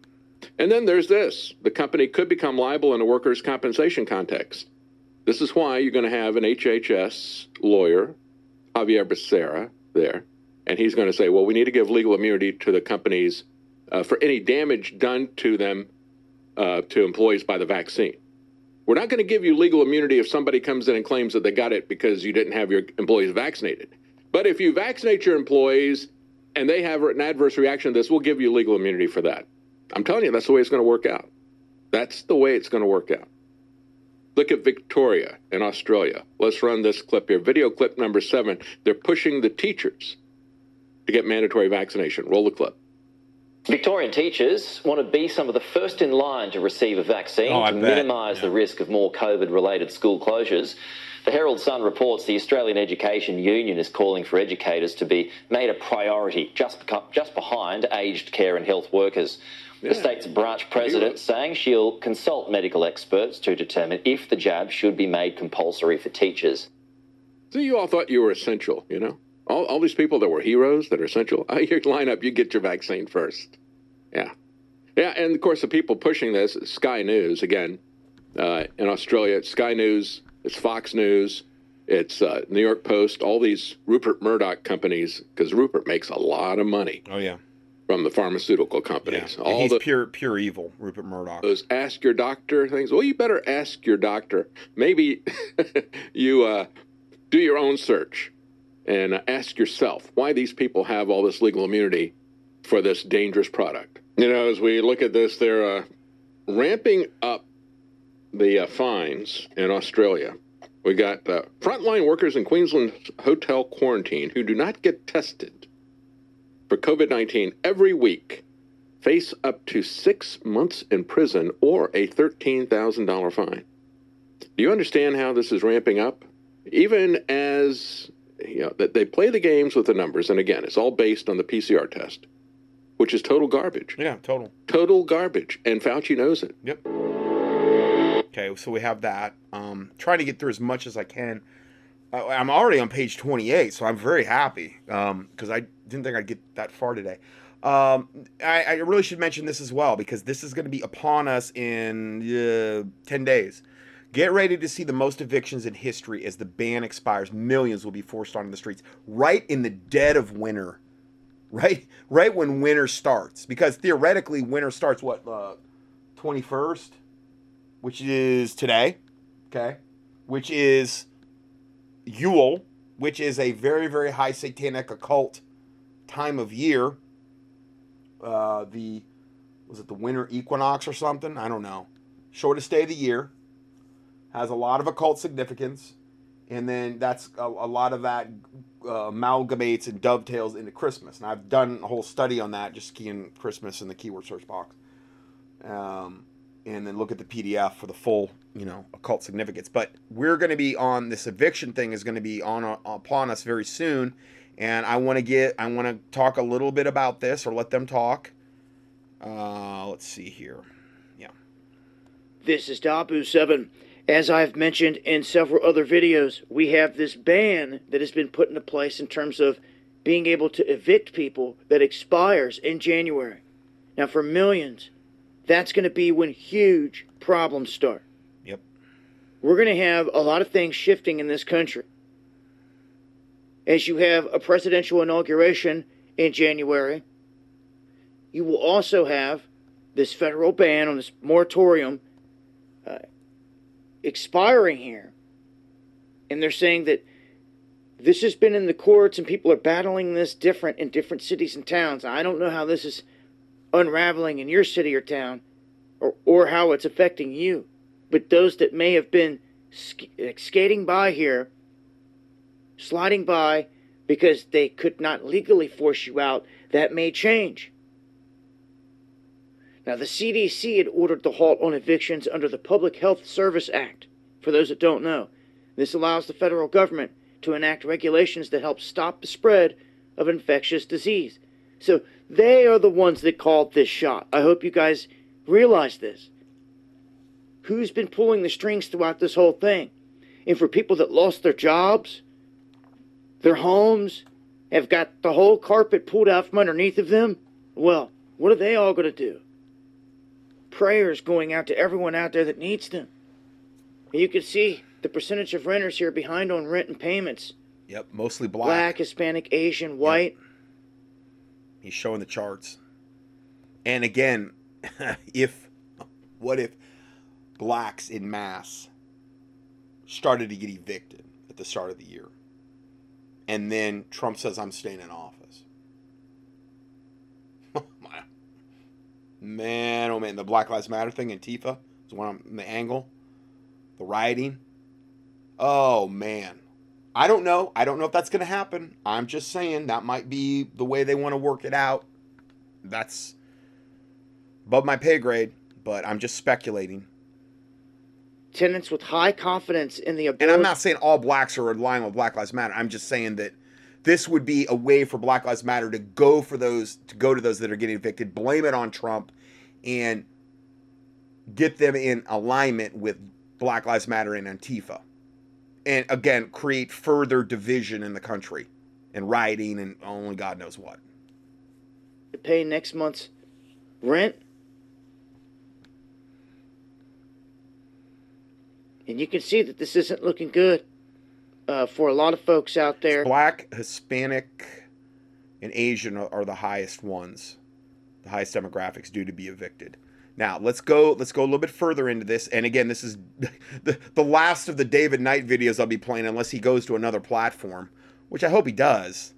And then there's this the company could become liable in a workers' compensation context. This is why you're going to have an HHS lawyer, Xavier Becerra, there, and he's going to say, well, we need to give legal immunity to the companies uh, for any damage done to them, uh, to employees by the vaccine. We're not going to give you legal immunity if somebody comes in and claims that they got it because you didn't have your employees vaccinated. But if you vaccinate your employees and they have an adverse reaction to this, we'll give you legal immunity for that. I'm telling you, that's the way it's going to work out. That's the way it's going to work out. Look at Victoria in Australia. Let's run this clip here. Video clip number seven. They're pushing the teachers to get mandatory vaccination. Roll the clip. Victorian teachers want to be some of the first in line to receive a vaccine Oh, to bet. minimise the risk of more COVID related school closures. The Herald Sun reports the Australian Education Union is calling for educators to be made a priority just, just behind aged care and health workers. The state's branch president saying she'll consult medical experts to determine if the jab should be made compulsory for teachers. So you all thought you were essential, you know? All, all these people that were heroes that are essential. You line up, you get your vaccine first. Yeah. Yeah, and of course, the people pushing this, Sky News, again, uh, in Australia, it's Sky News, it's Fox News, it's uh, New York Post, all these Rupert Murdoch companies, because Rupert makes a lot of money Oh yeah. from the pharmaceutical Yeah. companies. And All he's the, pure pure evil, Rupert Murdoch. those ask your doctor things. Well, you better ask your doctor. Maybe you uh, do your own search and ask yourself why these people have all this legal immunity for this dangerous product. You know, as we look at this, they're uh, ramping up the uh, fines in Australia. We got uh, frontline workers in Queensland hotel quarantine who do not get tested for COVID 19 every week face up to six months in prison or a $13,000 fine. Do you understand how this is ramping up? Even as you know, that they play the games with the numbers, and again, it's all based on the PCR test, which is total garbage. yeah, total. Total garbage. And Fauci knows it. Yep. Okay, so we have that. Um, trying to get through as much as I can. Uh, I'm already on page 28, so I'm very happy because I didn't think I'd get that far today. Um, I, I really should mention this as well because this is going to be upon us in uh, 10 days. Get ready to see the most evictions in history as the ban expires. Millions will be forced onto the streets right in the dead of winter. right? Right when winter starts. Because theoretically winter starts what uh, 21st which is today okay? Which is Yule which is a very very high satanic occult time of year. Uh, the was it the winter equinox or something? I don't know. Shortest day of the year has a lot of occult significance and then that's a, a lot of that uh, amalgamates and dovetails into Christmas. And I've done a whole study on that, just keying Christmas in the keyword search box, um, and then look at the PDF for the full, you know, occult significance. But we're going to be on this eviction thing is going to be on uh, upon us very soon, and I want to get I want to talk a little bit about this or let them talk. Uh, let's see here, yeah. This is Dabu Seven. As I've mentioned in several other videos, we have this ban that has been put into place in terms of being able to evict people that expires in January. Now, for millions, that's going to be when huge problems start. Yep. We're going to have a lot of things shifting in this country. As you have a presidential inauguration in January, you will also have this federal ban on this moratorium uh, expiring here. And they're saying that this has been in the courts and people are battling this different in different cities and towns. I don't know how this is unraveling in your city or town or, or how it's affecting you. But those that may have been sk- skating by here, sliding by because they could not legally force you out, that may change. Now, the CDC had ordered the halt on evictions under the Public Health Service Act, for those that don't know. This allows the federal government to enact regulations that help stop the spread of infectious disease. So they are the ones that called this shot. I hope you guys realize this. Who's been pulling the strings throughout this whole thing? And for people that lost their jobs, their homes, have got the whole carpet pulled out from underneath of them, well, what are they all going to do? Prayers going out to everyone out there that needs them. And you can see the percentage of renters here behind on rent and payments. Yep, mostly black. Black, Hispanic, Asian, white. Yep. He's showing the charts. And again, if what if blacks in mass started to get evicted at the start of the year? And then Trump says I'm staying in office. Man, oh man, the Black Lives Matter thing, Antifa is one on the angle. The rioting. Oh man. I don't know. I don't know if that's going to happen. I'm just saying that might be the way they want to work it out. That's above my pay grade, but I'm just speculating. Tenants with high confidence in the ability. And I'm not saying all blacks are aligned with Black Lives Matter. I'm just saying that this would be a way for Black Lives Matter to go for those to go to those that are getting evicted, blame it on Trump, and get them in alignment with Black Lives Matter and Antifa. And again, create further division in the country and rioting and only God knows what. To pay next month's rent. And you can see that this isn't looking good uh, for a lot of folks out there. Black, Hispanic, and Asian are, are the highest ones, the highest demographics due to be evicted. Now let's go. Let's go a little bit further into this. And again, this is the the last of the David Knight videos I'll be playing, unless he goes to another platform, which I hope he does.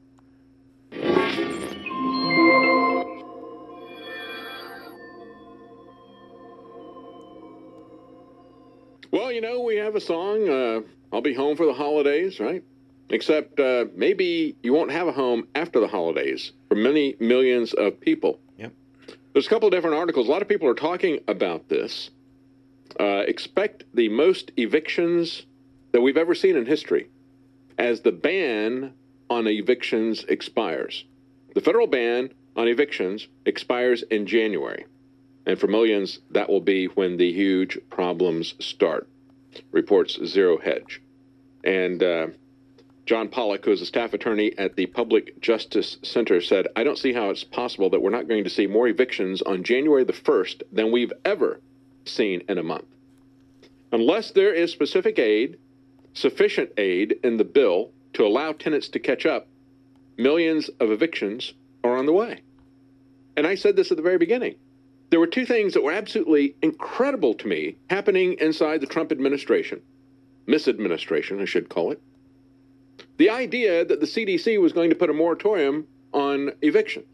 Well, you know, we have a song. Uh I'll be home for the holidays, right? Except uh, maybe you won't have a home after the holidays for many millions of people. Yep. There's a couple of different articles. A lot of people are talking about this. Uh, expect the most evictions that we've ever seen in history as the ban on evictions expires. The federal ban on evictions expires in January. And for millions, that will be when the huge problems start reports Zero Hedge. And uh, John Pollock, who is a staff attorney at the Public Justice Center, said, I don't see how it's possible that we're not going to see more evictions on January the 1st than we've ever seen in a month. Unless there is specific aid, sufficient aid in the bill to allow tenants to catch up, millions of evictions are on the way. And I said this at the very beginning. There were two things that were absolutely incredible to me happening inside the Trump administration, misadministration, I should call it. The idea that the CDC was going to put a moratorium on evictions.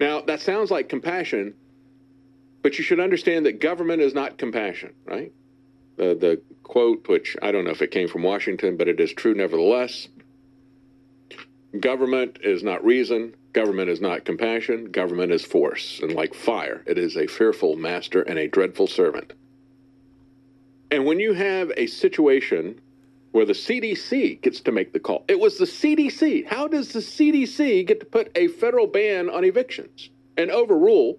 Now, that sounds like compassion, but you should understand that government is not compassion, right? The, the quote, which I don't know if it came from Washington, but it is true nevertheless. Government is not reason. Government is not compassion. Government is force. And like fire, it is a fearful master and a dreadful servant. And when you have a situation where the CDC gets to make the call, it was the CDC. How does the CDC get to put a federal ban on evictions and overrule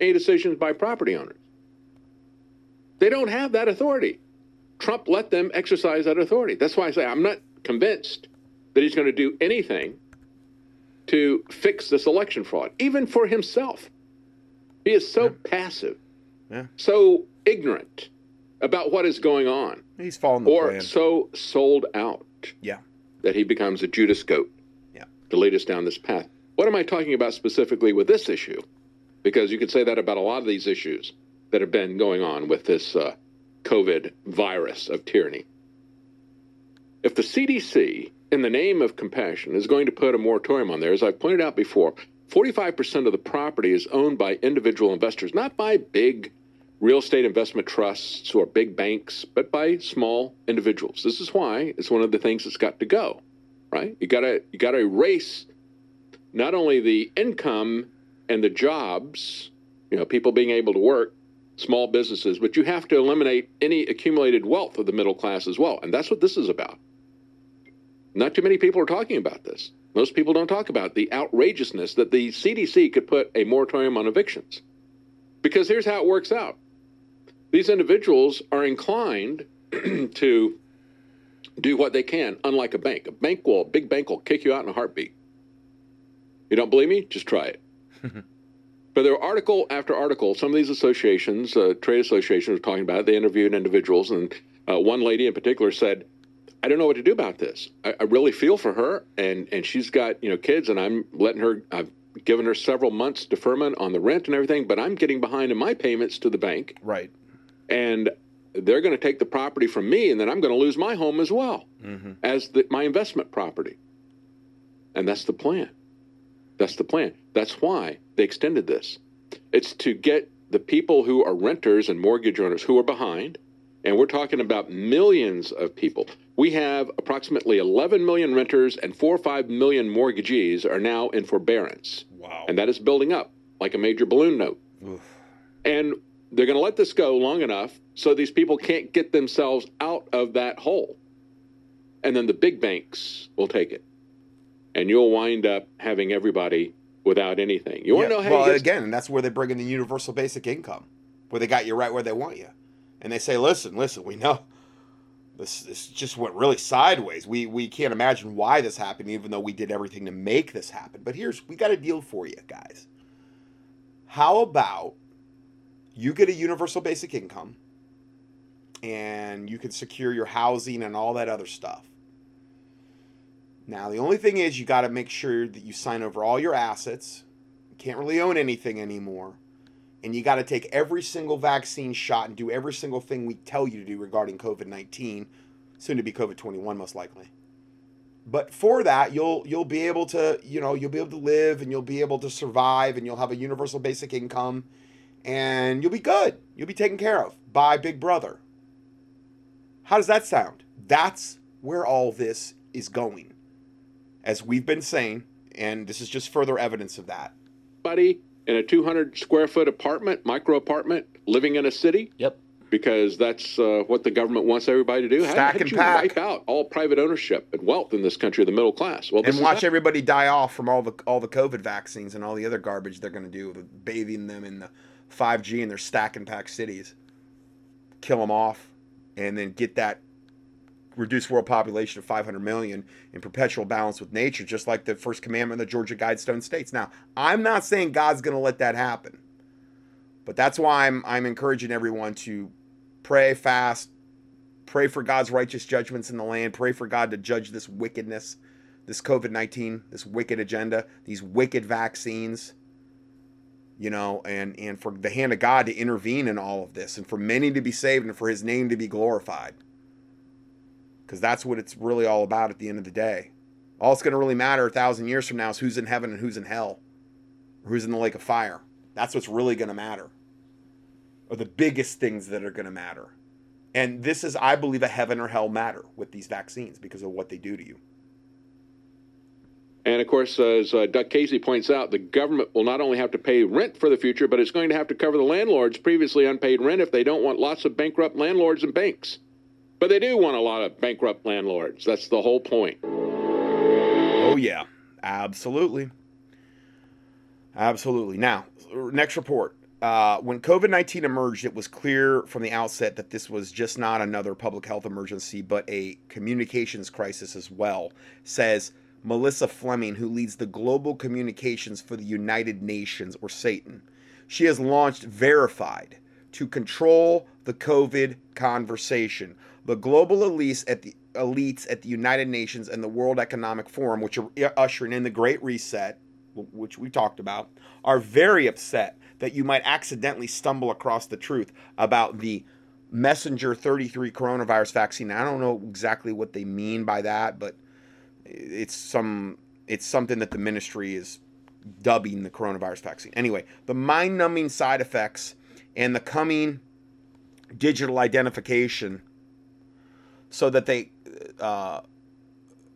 any decisions by property owners? They don't have that authority. Trump let them exercise that authority. That's why I say I'm not convinced that he's going to do anything to fix this election fraud, even for himself. He is so Yeah. passive, Yeah. so ignorant about what is going on, He's the or plan. so sold out Yeah. that he becomes a Judas goat Yeah. to lead us down this path. What am I talking about specifically with this issue? Because you could say that about a lot of these issues that have been going on with this uh, COVID virus of tyranny. If the CDC, in the name of compassion, is going to put a moratorium on there, as I've pointed out before, 45% of the property is owned by individual investors, not by big real estate investment trusts or big banks, but by small individuals. This is why it's one of the things that's got to go, right? You gotta you gotta erase not only the income and the jobs, you know, people being able to work, small businesses, but you have to eliminate any accumulated wealth of the middle class as well. And that's what this is about. Not too many people are talking about this. Most people don't talk about the outrageousness that the CDC could put a moratorium on evictions. Because here's how it works out these individuals are inclined to do what they can, unlike a bank. A bank will, a big bank will kick you out in a heartbeat. You don't believe me? Just try it. but there are article after article. Some of these associations, uh, trade associations, are talking about it. They interviewed individuals, and uh, one lady in particular said, "I don't know what to do about this. I, I really feel for her, and and she's got you know kids, and I'm letting her. I've given her several months deferment on the rent and everything, but I'm getting behind in my payments to the bank, Right. And they're going to take the property from me, and then I'm going to lose my home as well Mm-hmm. as the, my investment property. And that's the plan. That's the plan. That's why they extended this. It's to get the people who are renters and mortgage owners who are behind, and we're talking about millions of people. We have approximately 11 million renters and 4 or 5 million mortgagees are now in forbearance. Wow. And that is building up like a major balloon note. Oof. And they're going to let this go long enough so these people can't get themselves out of that hole. And then the big banks will take it. And you'll wind up having everybody without anything. You want to know how well, you get again, and that's where they bring in the universal basic income, where they got you right where they want you, and they say, "Listen, listen, we know this this just went really sideways. We we can't imagine why this happened, even though we did everything to make this happen. But here's we got a deal for you guys. How about you get a universal basic income, and you can secure your housing and all that other stuff." Now, the only thing is, you got to make sure that you sign over all your assets. You can't really own anything anymore. And you got to take every single vaccine shot and do every single thing we tell you to do regarding COVID 19, soon to be COVID 21, most likely. But for that, you'll you'll be able to, you know, you'll be able to live and you'll be able to survive and you'll have a universal basic income and you'll be good. You'll be taken care of by Big Brother. How does that sound? That's where all this is going as we've been saying, and this is just further evidence of that. Buddy, in a 200 square foot apartment, micro apartment, living in a city? Yep. Because that's uh, what the government wants everybody to do. Stack how did and you pack. wipe out all private ownership and wealth in this country of the middle class? Well, And watch how- everybody die off from all the all the COVID vaccines and all the other garbage they're going to do, with bathing them in the 5G in their stack and pack cities. Kill them off, and then get that reduced world population of 500 million in perpetual balance with nature, just like the first commandment of the Georgia Guidestone states. Now, I'm not saying God's going to let that happen, but that's why I'm I'm encouraging everyone to pray, fast, pray for God's righteous judgments in the land, pray for God to judge this wickedness this COVID 19, this wicked agenda, these wicked vaccines, you know, and, and for the hand of God to intervene in all of this and for many to be saved and for his name to be glorified. Because that's what it's really all about at the end of the day. All it's going to really matter a thousand years from now is who's in heaven and who's in hell, who's in the lake of fire. That's what's really going to matter, or the biggest things that are going to matter. And this is, I believe, a heaven or hell matter with these vaccines because of what they do to you. And of course, as uh, Doug Casey points out, the government will not only have to pay rent for the future, but it's going to have to cover the landlords' previously unpaid rent if they don't want lots of bankrupt landlords and banks. But they do want a lot of bankrupt landlords. That's the whole point. Oh, yeah, absolutely. Absolutely. Now, next report. Uh, when COVID 19 emerged, it was clear from the outset that this was just not another public health emergency, but a communications crisis as well, says Melissa Fleming, who leads the global communications for the United Nations, or Satan. She has launched Verified to control the COVID conversation. The global elites at the elites at the United Nations and the World Economic Forum, which are ushering in the Great Reset, which we talked about, are very upset that you might accidentally stumble across the truth about the messenger 33 coronavirus vaccine. I don't know exactly what they mean by that, but it's some it's something that the ministry is dubbing the coronavirus vaccine. Anyway, the mind-numbing side effects and the coming digital identification so that they uh,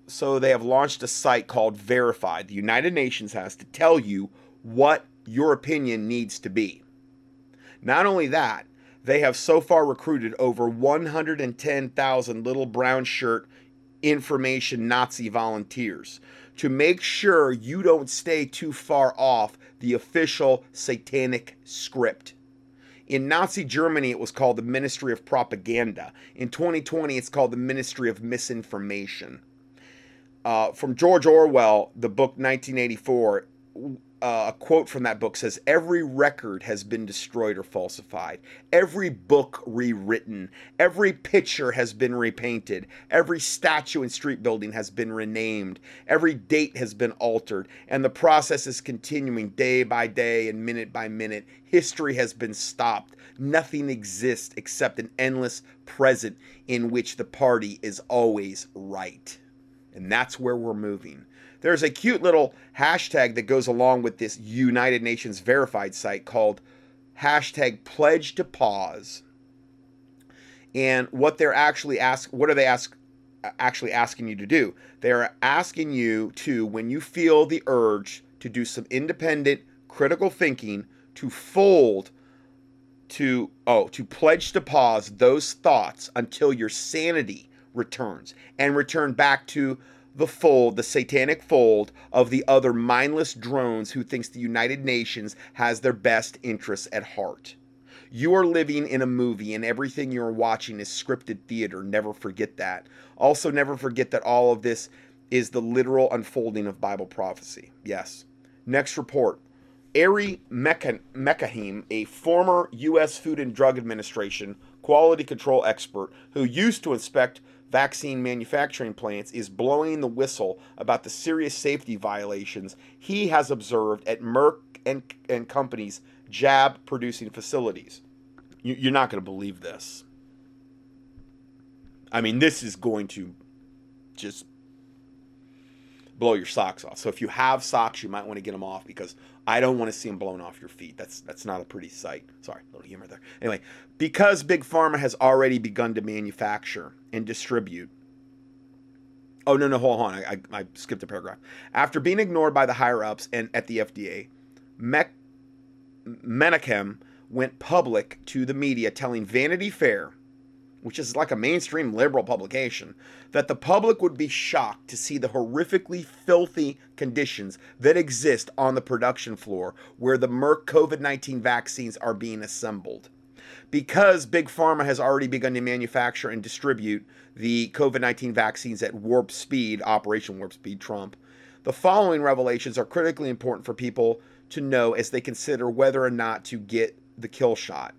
so they have launched a site called Verify. The United Nations has to tell you what your opinion needs to be. Not only that, they have so far recruited over 110,000 little brown shirt information Nazi volunteers to make sure you don't stay too far off the official satanic script. In Nazi Germany, it was called the Ministry of Propaganda. In 2020, it's called the Ministry of Misinformation. Uh, from George Orwell, the book 1984, uh, a quote from that book says every record has been destroyed or falsified. Every book rewritten. Every picture has been repainted. Every statue and street building has been renamed. Every date has been altered. And the process is continuing day by day and minute by minute. History has been stopped. Nothing exists except an endless present in which the party is always right. And that's where we're moving there's a cute little hashtag that goes along with this United Nations verified site called hashtag pledge to pause. And what they're actually ask what are they ask actually asking you to do? They're asking you to, when you feel the urge to do some independent critical thinking, to fold to oh, to pledge to pause those thoughts until your sanity returns and return back to the fold, the satanic fold of the other mindless drones who thinks the United Nations has their best interests at heart. You are living in a movie and everything you're watching is scripted theater. Never forget that. Also, never forget that all of this is the literal unfolding of Bible prophecy. Yes. Next report. Ari Mekahim, a former U.S. Food and Drug Administration quality control expert who used to inspect vaccine manufacturing plants is blowing the whistle about the serious safety violations he has observed at Merck and, and company's jab producing facilities. You, you're not going to believe this. I mean, this is going to just blow your socks off. So if you have socks, you might want to get them off because I don't want to see them blown off your feet. That's that's not a pretty sight. Sorry, little humor there. Anyway, because Big Pharma has already begun to manufacture and distribute. Oh no no hold on I, I, I skipped a paragraph. After being ignored by the higher ups and at the FDA, Mec- Menachem went public to the media telling Vanity Fair which is like a mainstream liberal publication, that the public would be shocked to see the horrifically filthy conditions that exist on the production floor where the Merck COVID 19 vaccines are being assembled. Because Big Pharma has already begun to manufacture and distribute the COVID 19 vaccines at warp speed, Operation Warp Speed Trump, the following revelations are critically important for people to know as they consider whether or not to get the kill shot.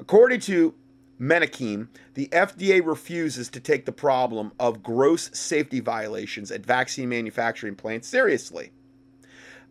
According to Menakem, the FDA refuses to take the problem of gross safety violations at vaccine manufacturing plants seriously.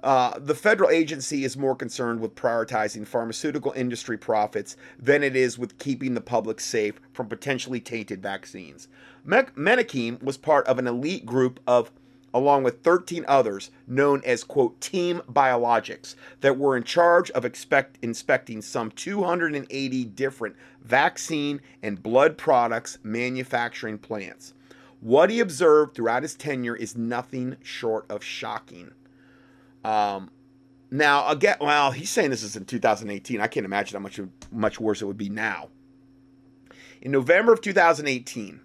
Uh, the federal agency is more concerned with prioritizing pharmaceutical industry profits than it is with keeping the public safe from potentially tainted vaccines. Me- was part of an elite group of, along with 13 others, known as, quote, Team Biologics, that were in charge of expect, inspecting some 280 different vaccine and blood products manufacturing plants. What he observed throughout his tenure is nothing short of shocking. Um, now again, well, he's saying this is in 2018. I can't imagine how much much worse it would be now. In November of 2018,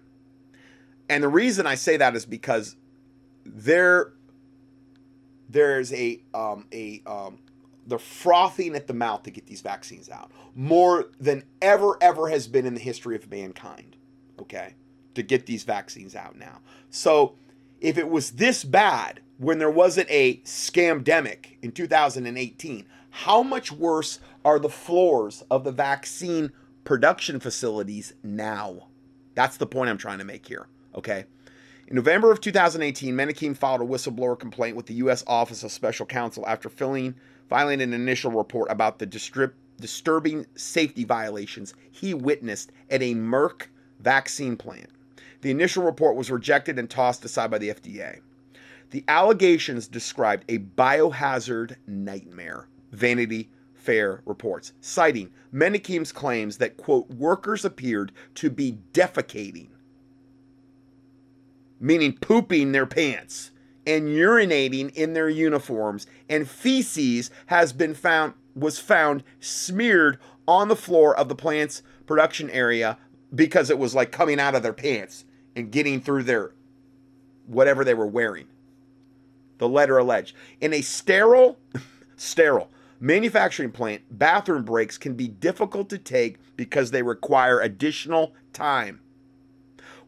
and the reason I say that is because there there's a um, a um, they're frothing at the mouth to get these vaccines out more than ever ever has been in the history of mankind. Okay, to get these vaccines out now. So if it was this bad, when there wasn't a scamdemic in 2018, how much worse are the floors of the vaccine production facilities now? That's the point I'm trying to make here, okay? In November of 2018, Menakem filed a whistleblower complaint with the U.S. Office of Special Counsel after filling, filing an initial report about the distrib- disturbing safety violations he witnessed at a Merck vaccine plant. The initial report was rejected and tossed aside by the FDA. The allegations described a biohazard nightmare, Vanity Fair reports, citing Menakem's claims that, quote, workers appeared to be defecating, meaning pooping their pants, and urinating in their uniforms, and feces has been found was found smeared on the floor of the plant's production area because it was like coming out of their pants and getting through their whatever they were wearing the letter alleged. In a sterile, sterile manufacturing plant, bathroom breaks can be difficult to take because they require additional time,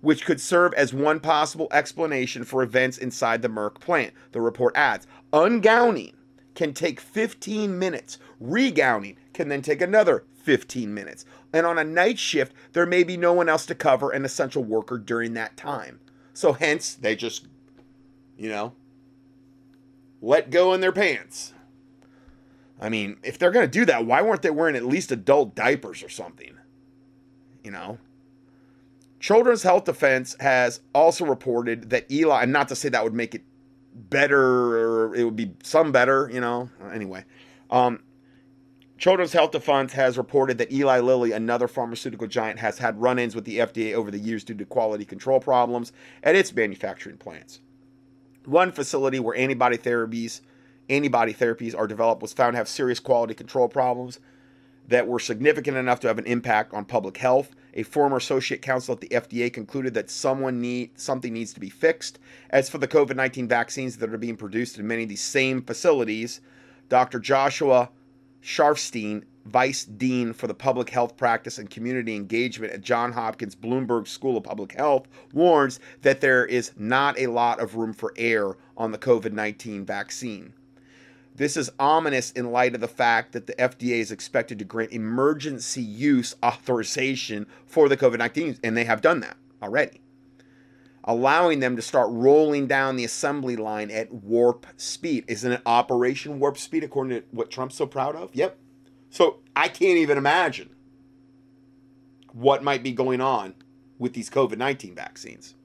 which could serve as one possible explanation for events inside the Merck plant. The report adds, ungowning can take 15 minutes. Regowning can then take another 15 minutes. And on a night shift, there may be no one else to cover an essential worker during that time. So hence, they just, you know, let go in their pants. I mean, if they're going to do that, why weren't they wearing at least adult diapers or something? You know? Children's Health Defense has also reported that Eli, and not to say that would make it better or it would be some better, you know, anyway. Um, Children's Health Defense has reported that Eli Lilly, another pharmaceutical giant, has had run ins with the FDA over the years due to quality control problems at its manufacturing plants. One facility where antibody therapies, antibody therapies are developed was found to have serious quality control problems that were significant enough to have an impact on public health. A former associate counsel at the FDA concluded that someone need something needs to be fixed. As for the COVID-19 vaccines that are being produced in many of these same facilities, Dr. Joshua Sharfstein Vice Dean for the Public Health Practice and Community Engagement at Johns Hopkins Bloomberg School of Public Health, warns that there is not a lot of room for error on the COVID 19 vaccine. This is ominous in light of the fact that the FDA is expected to grant emergency use authorization for the COVID 19, and they have done that already, allowing them to start rolling down the assembly line at warp speed. Isn't it Operation Warp Speed, according to what Trump's so proud of? Yep, so I can't even imagine what might be going on with these COVID 19 vaccines.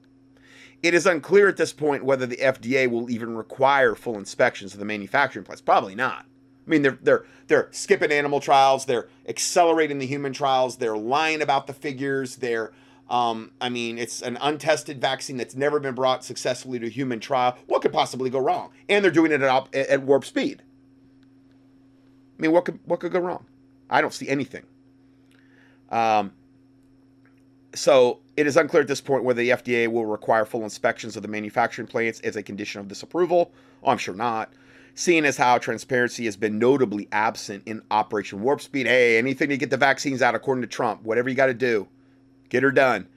It is unclear at this point whether the FDA will even require full inspections of the manufacturing plants. Probably not. I mean, they're they're they're skipping animal trials, they're accelerating the human trials, they're lying about the figures, they're um, I mean, it's an untested vaccine that's never been brought successfully to human trial. What could possibly go wrong? And they're doing it at, at warp speed. I mean, what could what could go wrong? I don't see anything. Um, so it is unclear at this point whether the FDA will require full inspections of the manufacturing plants as a condition of this approval. Oh, I'm sure not. Seeing as how transparency has been notably absent in Operation Warp Speed, hey, anything to get the vaccines out, according to Trump, whatever you got to do, get her done.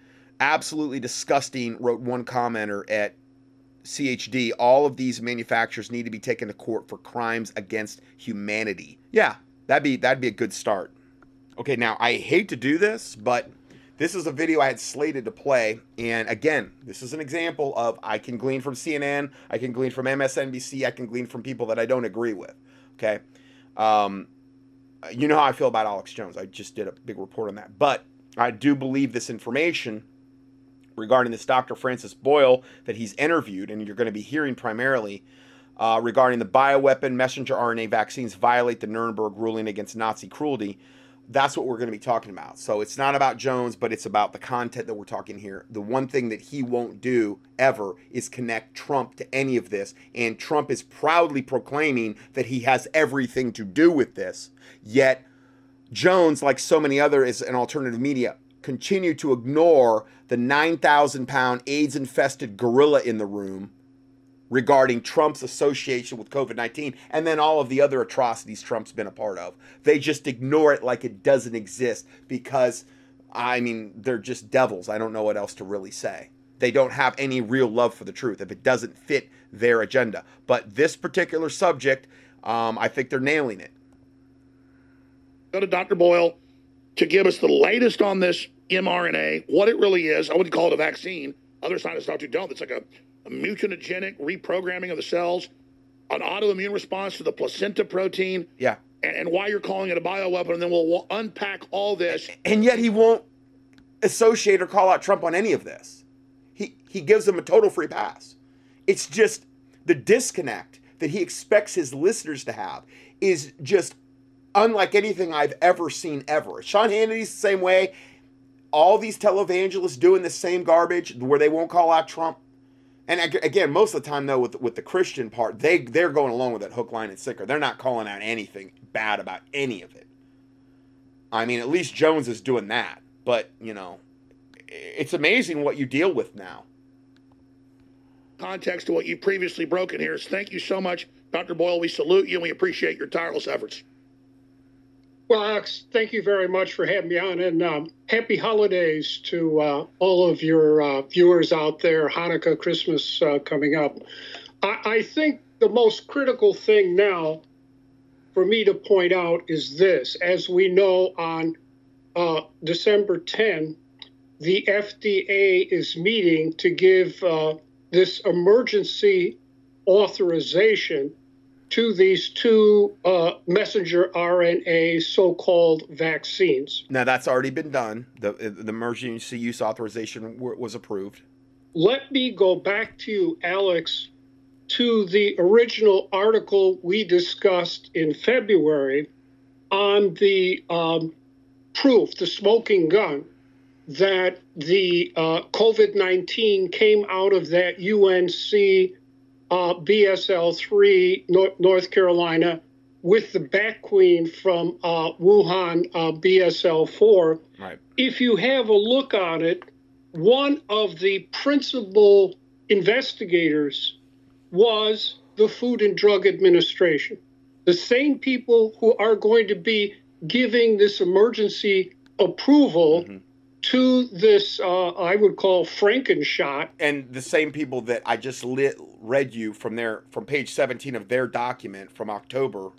Absolutely disgusting, wrote one commenter at CHD, all of these manufacturers need to be taken to court for crimes against humanity. Yeah, that'd be that'd be a good start. Okay, now I hate to do this, but This is a video I had slated to play. And again, this is an example of I can glean from CNN, I can glean from MSNBC, I can glean from people that I don't agree with. Okay. Um, you know how I feel about Alex Jones. I just did a big report on that. But I do believe this information regarding this Dr. Francis Boyle that he's interviewed, and you're going to be hearing primarily uh, regarding the bioweapon messenger RNA vaccines violate the Nuremberg ruling against Nazi cruelty that's what we're going to be talking about. So it's not about Jones, but it's about the content that we're talking here. The one thing that he won't do ever is connect Trump to any of this. And Trump is proudly proclaiming that he has everything to do with this. Yet Jones, like so many others in alternative media, continue to ignore the 9,000 pound AIDS infested gorilla in the room regarding Trump's association with COVID 19 and then all of the other atrocities Trump's been a part of. They just ignore it like it doesn't exist because, I mean, they're just devils. I don't know what else to really say. They don't have any real love for the truth if it doesn't fit their agenda. But this particular subject, um, I think they're nailing it. Go to Dr. Boyle to give us the latest on this mRNA, what it really is. I wouldn't call it a vaccine. Other scientists talk to don't. It's like a a mutagenic reprogramming of the cells, an autoimmune response to the placenta protein. Yeah. And, and why you're calling it a bioweapon, and then we'll unpack all this. And yet he won't associate or call out Trump on any of this. He he gives them a total free pass. It's just the disconnect that he expects his listeners to have is just unlike anything I've ever seen ever. Sean Hannity's the same way. All these televangelists doing the same garbage where they won't call out Trump. And again, most of the time though, with with the Christian part, they they're going along with it hook, line, and sinker. They're not calling out anything bad about any of it. I mean, at least Jones is doing that. But you know, it's amazing what you deal with now. Context to what you previously broken here is thank you so much, Dr. Boyle. We salute you and we appreciate your tireless efforts. Well, Alex, thank you very much for having me on, and um, happy holidays to uh, all of your uh, viewers out there. Hanukkah, Christmas uh, coming up. I-, I think the most critical thing now for me to point out is this: as we know, on uh, December 10, the FDA is meeting to give uh, this emergency authorization to these two uh, messenger RNA so-called vaccines. Now that's already been done. The the emergency use authorization was approved. Let me go back to you, Alex, to the original article we discussed in February on the um, proof, the smoking gun, that the uh, COVID 19 came out of that UNC uh, BSL 3, North Carolina, with the Bat Queen from uh, Wuhan uh, BSL 4. Right. If you have a look on it, one of the principal investigators was the Food and Drug Administration. The same people who are going to be giving this emergency approval mm-hmm to this, uh, I would call Frankenshot. And the same people that I just lit, read you from their from page 17 of their document from October,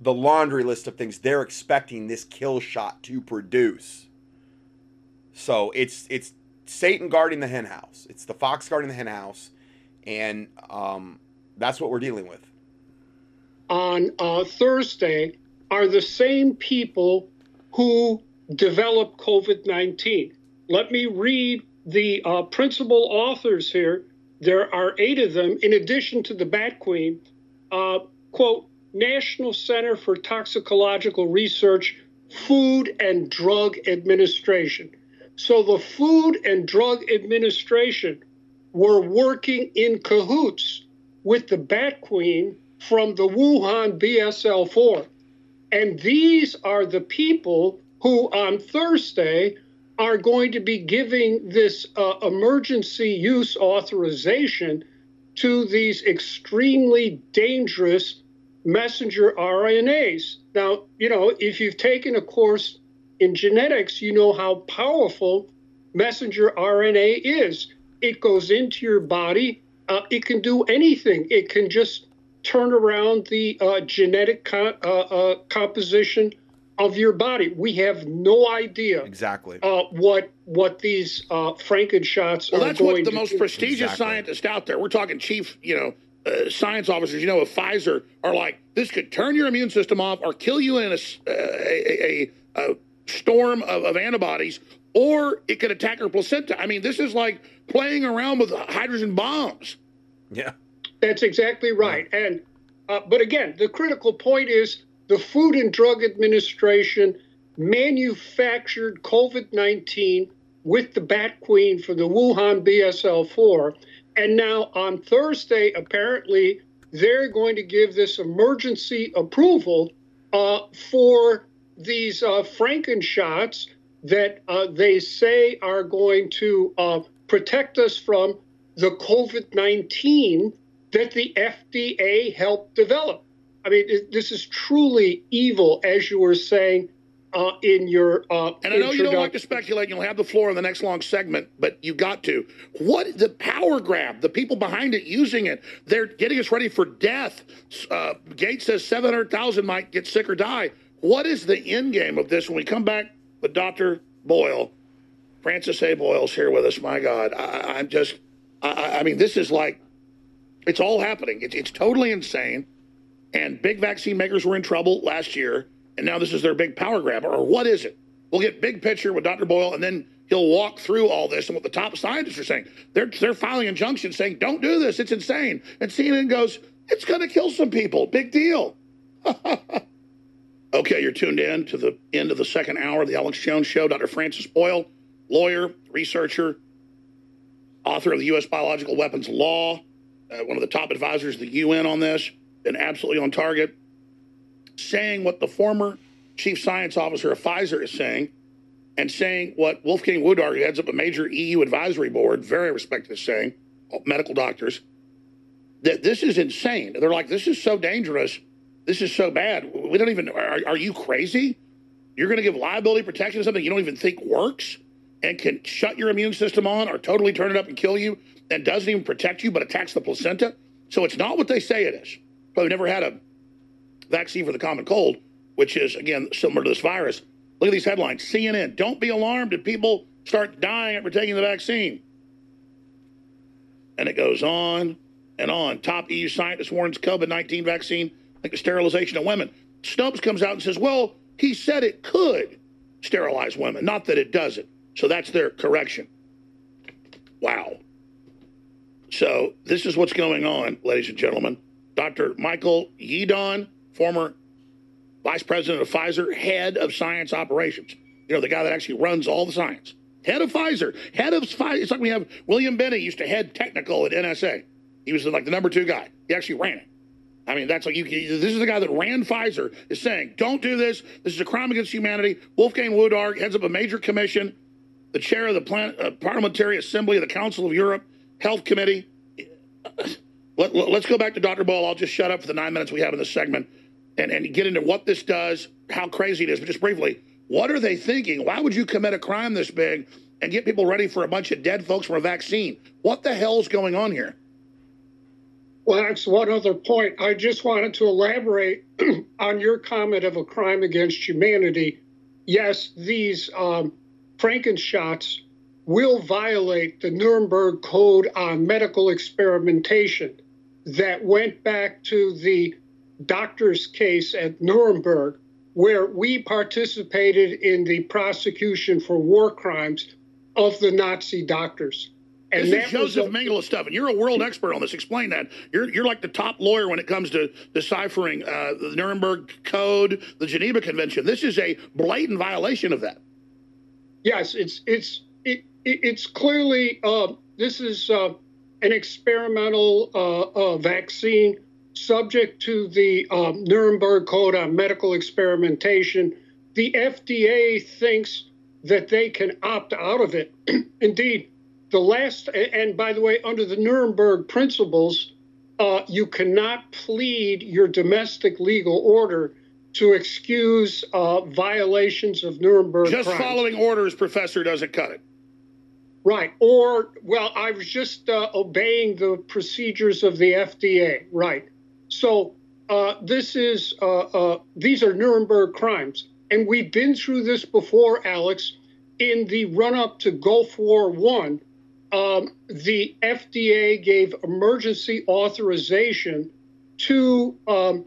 the laundry list of things they're expecting this kill shot to produce. So it's it's Satan guarding the henhouse. It's the fox guarding the henhouse, and um, that's what we're dealing with. On uh, Thursday, are the same people who develop COVID 19. Let me read the uh, principal authors here. There are eight of them, in addition to the Bat Queen. Uh, quote, National Center for Toxicological Research, Food and Drug Administration. So the Food and Drug Administration were working in cahoots with the Bat Queen from the Wuhan BSL 4. And these are the people who on Thursday are going to be giving this uh, emergency use authorization to these extremely dangerous messenger RNAs. Now, you know, if you've taken a course in genetics, you know how powerful messenger RNA is. It goes into your body, uh, it can do anything, it can just turn around the uh, genetic co- uh, uh, composition of your body. We have no idea exactly uh, what what these uh, Frankenshots well, are that's going what the most do. prestigious Exactly. scientists out there. We're talking chief, you know, uh, science officers. You know, of Pfizer are like this could turn your immune system off or kill you in a s- uh, a, a, a storm of, of antibodies, or it could attack your placenta. I mean, this is like playing around with hydrogen bombs. yeah That's exactly right. And uh, but again, the critical point is the Food and Drug Administration manufactured COVID-19 with the Bat Queen from the Wuhan BSL-4, and now on Thursday, apparently they're going to give this emergency approval uh, for these uh, Frankenshots that uh, they say are going to uh, protect us from the COVID 19 that the FDA helped develop. I mean, it, this is truly evil, as you were saying uh, in your. Uh, And I know you don't like to speculate. You'll have the floor in the next long segment, but you got to. What the power grab? The people behind it using it. They're getting us ready for death. Uh, Gates says seven hundred thousand might get sick or die. What is the end game of this? When we come back with Doctor Boyle, Francis A. Boyle's here with us. My God, I, I'm just. I- I, mean, this is like, it's all happening. It's it's totally insane. And big vaccine makers were in trouble last year, and now this is their big power grab. Or what is it? We'll get big picture with Dr. Boyle, and then he'll walk through all this and what the top scientists are saying. They're they're filing injunctions saying, "Don't do this. It's insane." And CNN goes, "It's going to kill some people. Big deal." okay, you're tuned in to the end of the second hour of the Alex Jones Show. Dr. Francis Boyle, lawyer, researcher, author of the U.S. Biological Weapons Law, uh, one of the top advisors of the UN on this, and absolutely on target, saying what the former chief science officer of Pfizer is saying, and saying what Wolfgang Wodarg, who heads up a major EU advisory board, very respected, is saying, medical doctors, that this is insane. They're like, this is so dangerous. This is so bad. We don't even, are, are you crazy? You're going to give liability protection to something you don't even think works and can shut your immune system on or totally turn it up and kill you and doesn't even protect you but attacks the placenta. So it's not what they say it is. But we've never had a vaccine for the common cold, which is, again, similar to this virus. Look at these headlines CNN, don't be alarmed if people start dying after taking the vaccine. And it goes on and on. Top EU scientist warns COVID 19 vaccine like the sterilization of women. Snopes comes out and says, well, he said it could sterilize women, not that it doesn't. So that's their correction. Wow. So this is what's going on, ladies and gentlemen. Dr. Michael Yeadon, former vice president of Pfizer, head of science operations. You know, the guy that actually runs all the science. Head of Pfizer, head of Pfizer. It's like we have William Binney used to head technical at NSA. He was like the number two guy. He actually ran it. I mean, that's like you. This is the guy that ran Pfizer is saying, "Don't do this. This is a crime against humanity." Wolfgang Wodarg heads up a major commission, the chair of the Plan- uh, Parliamentary Assembly of the Council of Europe Health Committee. Let, us go back to Dr. Ball. I'll just shut up for the nine minutes we have in this segment and, and get into what this does, how crazy it is. But just briefly, what are they thinking? Why would you commit a crime this big and get people ready for a bunch of dead folks from a vaccine? What the hell's going on here? Well, that's one other point. I just wanted to elaborate on your comment of a crime against humanity. Yes, these um, Frankenshots will violate the Nuremberg Code on medical experimentation that went back to the doctor's case at Nuremberg, where we participated in the prosecution for war crimes of the Nazi doctors. And this is Joseph a- Mengele stuff, and you're a world expert on this. Explain that. You're you're like the top lawyer when it comes to deciphering uh, the Nuremberg Code, the Geneva Convention. This is a blatant violation of that. Yes, it's it's it, it it's clearly uh, this is uh, an experimental uh, vaccine subject to the um, Nuremberg Code on medical experimentation. The FDA thinks that they can opt out of it. Indeed the last, and by the way, under the Nuremberg principles, uh, you cannot plead your domestic legal order to excuse uh, violations of Nuremberg. Just crimes. following orders, professor, doesn't cut it. Right. Or, well, I was just uh, obeying the procedures of the FDA. Right. So uh, this is, uh, these are Nuremberg crimes. and we've been through this before, Alex. In the run up to Gulf War One, um, the FDA gave emergency authorization to um,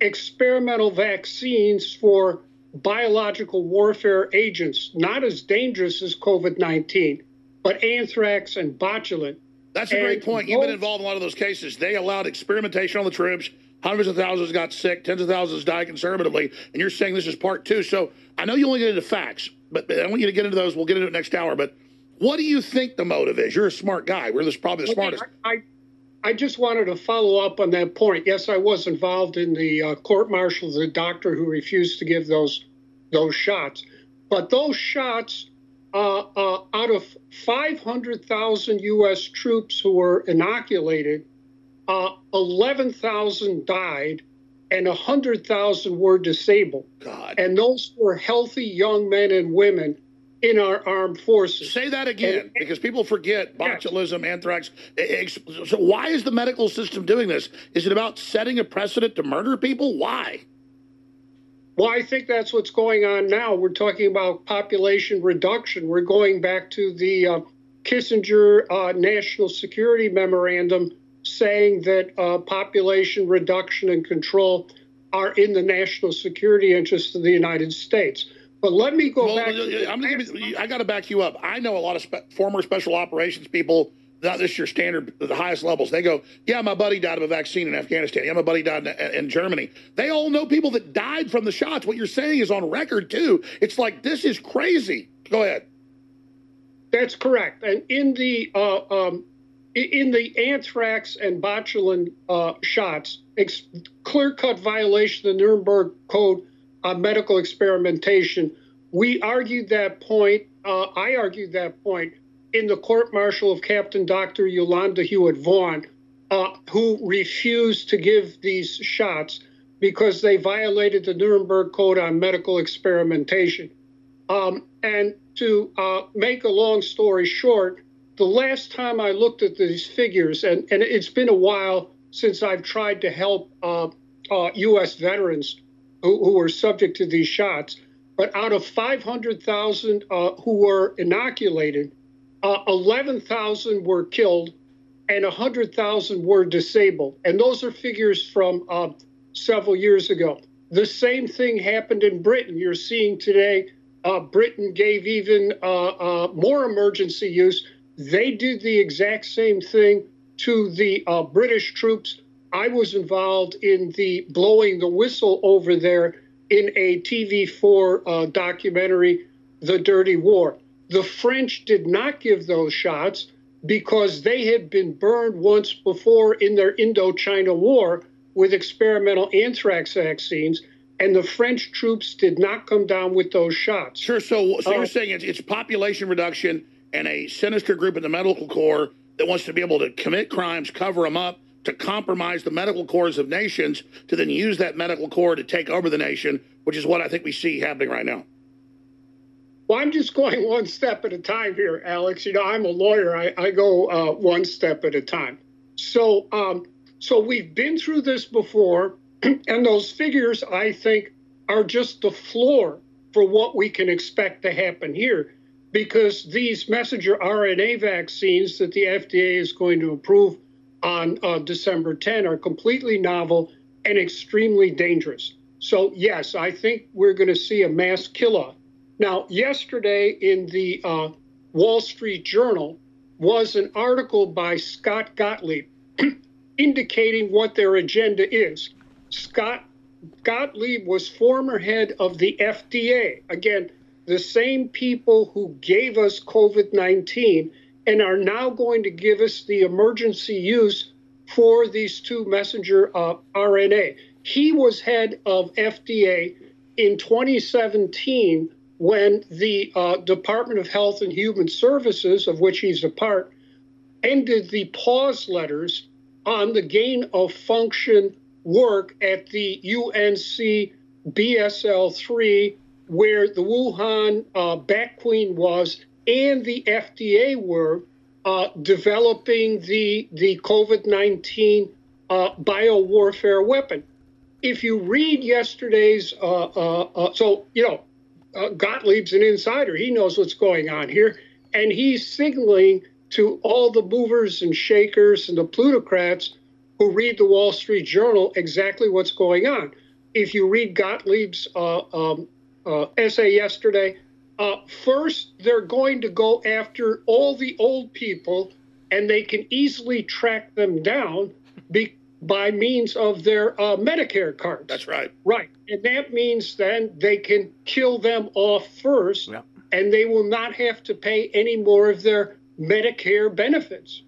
experimental vaccines for biological warfare agents, not as dangerous as COVID 19, but anthrax and botulinum. That's a great point. You've been involved in a lot of those cases. They allowed experimentation on the troops. Hundreds of thousands got sick. Tens of thousands died conservatively. And you're saying this is part two. So I know you only get into facts, but I want you to get into those. We'll get into it next hour. But what do you think the motive is? You're a smart guy. We're this, probably the Okay, smartest. I, I just wanted to follow up on that point. Yes, I was involved in the uh, court martial the doctor who refused to give those those shots. But those shots, uh, uh, out of 500,000 U.S. troops who were inoculated, uh, 11,000 died and 100,000 were disabled. God. And those were healthy young men and women in our armed forces. Say that again, because people forget botulism, anthrax. So why is the medical system doing this? Is it about setting a precedent to murder people? Why? Well, I think that's what's going on now. We're talking about population reduction. We're going back to the uh, Kissinger uh, National Security Memorandum saying that uh, population reduction and control are in the national security interests of the United States. But let me go Well, back. I'm gonna give you, I got to back you up. I know a lot of spe- former special operations people. Not this your standard, the highest levels. They go, yeah, my buddy died of a vaccine in Afghanistan. Yeah, my buddy died in, in Germany. They all know people that died from the shots. What you're saying is on record too. It's like this is crazy. Go ahead. That's correct. And in the uh, um, in the anthrax and botulin uh, shots, ex- clear-cut violation of the Nuremberg Code on medical experimentation. We argued that point. Uh, I argued that point in the court martial of Captain Dr. Yolanda Huet Vaughn, uh, who refused to give these shots because they violated the Nuremberg Code on medical experimentation. Um, and to uh, make a long story short, the last time I looked at these figures, and, and it's been a while since I've tried to help uh, uh, U.S. veterans who, who were subject to these shots, but out of 500,000 uh, who were inoculated, uh, 11,000 were killed and 100,000 were disabled. And those are figures from uh, several years ago. The same thing happened in Britain. You're seeing today, uh, Britain gave even uh, uh, more emergency use. They did the exact same thing to the uh, British troops. I was involved in the blowing the whistle over there in a TV4 uh, documentary, The Dirty War. The French did not give those shots because they had been burned once before in their Indochina War with experimental anthrax vaccines, and the French troops did not come down with those shots. Sure. So, so Uh, you're saying it's, it's population reduction and a sinister group in the medical corps that wants to be able to commit crimes, cover them up, to compromise the medical corps of nations, to then use that medical corps to take over the nation, which is what I think we see happening right now. Well, I'm just going one step at a time here, Alex. You know, I'm a lawyer. I, I go uh, one step at a time. So, um, so we've been through this before, and those figures, I think, are just the floor for what we can expect to happen here, because these messenger RNA vaccines that the FDA is going to approve on uh, December 10 are completely novel and extremely dangerous. So, yes, I think we're going to see a mass kill off. Now, yesterday in the uh, Wall Street Journal was an article by Scott Gottlieb indicating what their agenda is. Scott Gottlieb was former head of the FDA. Again, the same people who gave us COVID 19 and are now going to give us the emergency use for these two messenger uh, RNA. He was head of FDA in 2017 when the uh, Department of Health and Human Services, of which he's a part, ended the pause letters on the gain of function work at the UNC BSL 3, where the Wuhan uh, Bat Queen was and the FDA were uh, developing the, the COVID 19 uh, biowarfare weapon. if you read yesterday's, uh, uh, uh, so, you know, uh, Gottlieb's an insider. He knows what's going on here. And he's signaling to all the movers and shakers and the plutocrats who read the Wall Street Journal exactly what's going on. If you read Gottlieb's uh, um, uh, essay yesterday, uh, first they're going to go after all the old people, and they can easily track them down by means of their uh, Medicare cards. That's right. Right. And that means then they can kill them off first, Yeah. and they will not have to pay any more of their Medicare benefits.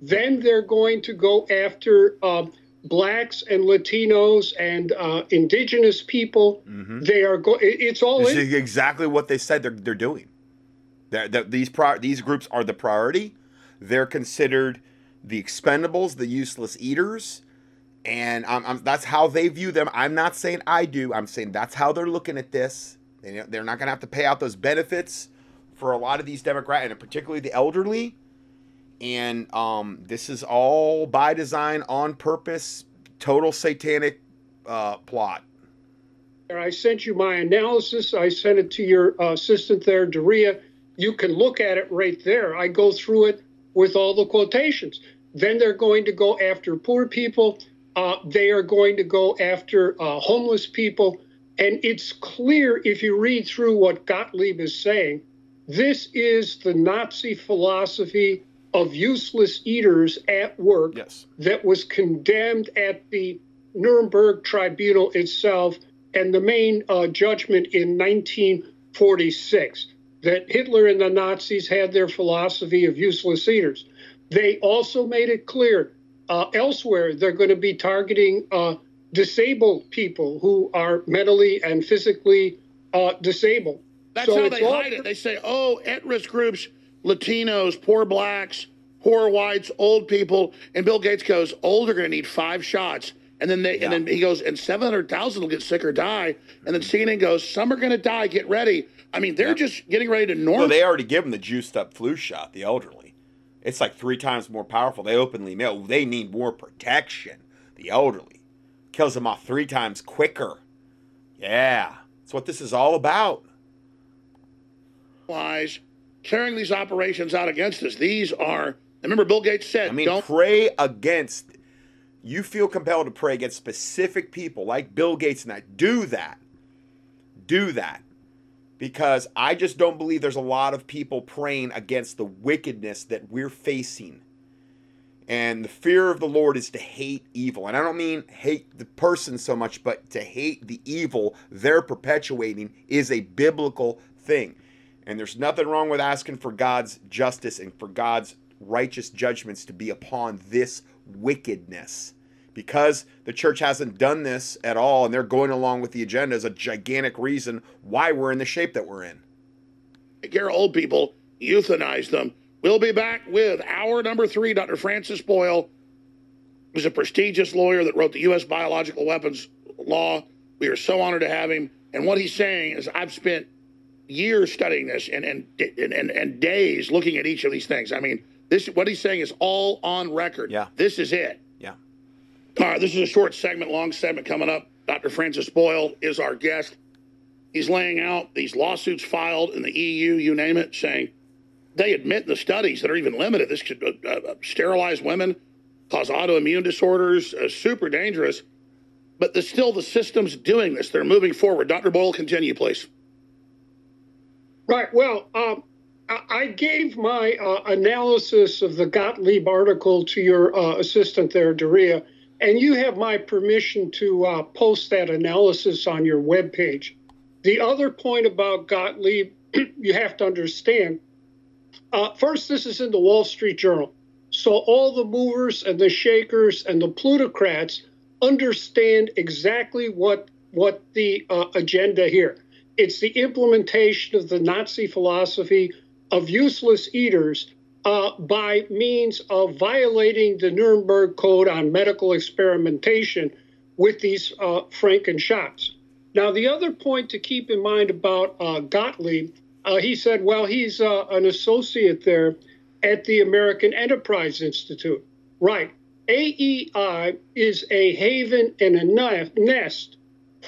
Then they're going to go after um, blacks and Latinos and uh, indigenous people. They are go. it- It's all This in. is exactly what they said they're, they're doing. They're, that these pri- these groups are the priority. They're considered the expendables, the useless eaters, and I'm, I'm, that's how they view them. I'm not saying I do. I'm saying that's how they're looking at this. They, they're not going to have to pay out those benefits for a lot of these Democrats, and particularly the elderly. And um, this is all by design, on purpose, total satanic uh, plot. I sent you my analysis. I sent it to your uh, assistant there, Daria. You can look at it right there. I go through it with all the quotations. Then they're going to go after poor people. Uh, they are going to go after uh, homeless people. And it's clear if you read through what Gottlieb is saying, this is the Nazi philosophy of useless eaters at work Yes. that was condemned at the Nuremberg Tribunal itself and the main uh, judgment in 1946 that Hitler and the Nazis had their philosophy of useless eaters. They also made it clear uh, elsewhere they're going to be targeting uh, disabled people who are mentally and physically uh, disabled. That's So how they all- hide it. They say, oh, at risk groups, Latinos, poor blacks, poor whites, old people. And Bill Gates goes, old are going to need five shots. And then they, and then he goes, and 700,000 will get sick or die. And then CNN goes, some are going to die. Get ready. I mean, they're just getting ready to norm. Well, they already give them the juiced up flu shot, the elderly. It's like three times more powerful. They openly admit they need more protection. The elderly kills them off three times quicker. Yeah, that's what this is all about. lies carrying these operations out against us. These are, remember, Bill Gates said, I mean, don't pray against. You feel compelled to pray against specific people like Bill Gates and that. Do that. Do that. Because I just don't believe there's a lot of people praying against the wickedness that we're facing. And the fear of the Lord is to hate evil. And I don't mean hate the person so much, but to hate the evil they're perpetuating is a biblical thing. And there's nothing wrong with asking for God's justice and for God's righteous judgments to be upon this wickedness. Because the church hasn't done this at all and they're going along with the agenda is a gigantic reason why we're in the shape that we're in. take care of old people, euthanize them. We'll be back with our number three, Dr. Francis Boyle, who's a prestigious lawyer that wrote the U.S. biological weapons law. We are so honored to have him. And what he's saying is, I've spent years studying this and and and, and, and days looking at each of these things. I mean, this what he's saying is all on record. Yeah. This is it. All right, this is a short segment, long segment coming up. Dr. Francis Boyle is our guest. He's laying out these lawsuits filed in the EU, you name it, saying they admit the studies that are even limited. This could uh, uh, sterilize women, cause autoimmune disorders, uh, super dangerous. But there's still the systems doing this. They're moving forward. Dr. Boyle, continue, please. Right. Well, um, I I gave my uh, analysis of the Gottlieb article to your uh, assistant there, Daria, and you have my permission to uh, post that analysis on your webpage. The other point about Gottlieb, you have to understand. Uh, first, this is in the Wall Street Journal. So all the movers and the shakers and the plutocrats understand exactly what what the uh, agenda here. It's the implementation of the Nazi philosophy of useless eaters uh, by means of violating the Nuremberg Code on medical experimentation with these uh, Franken shots. Now, the other point to keep in mind about uh, Gottlieb, uh, he said, well, he's uh, an associate there at the American Enterprise Institute. Right. AEI is a haven and a nest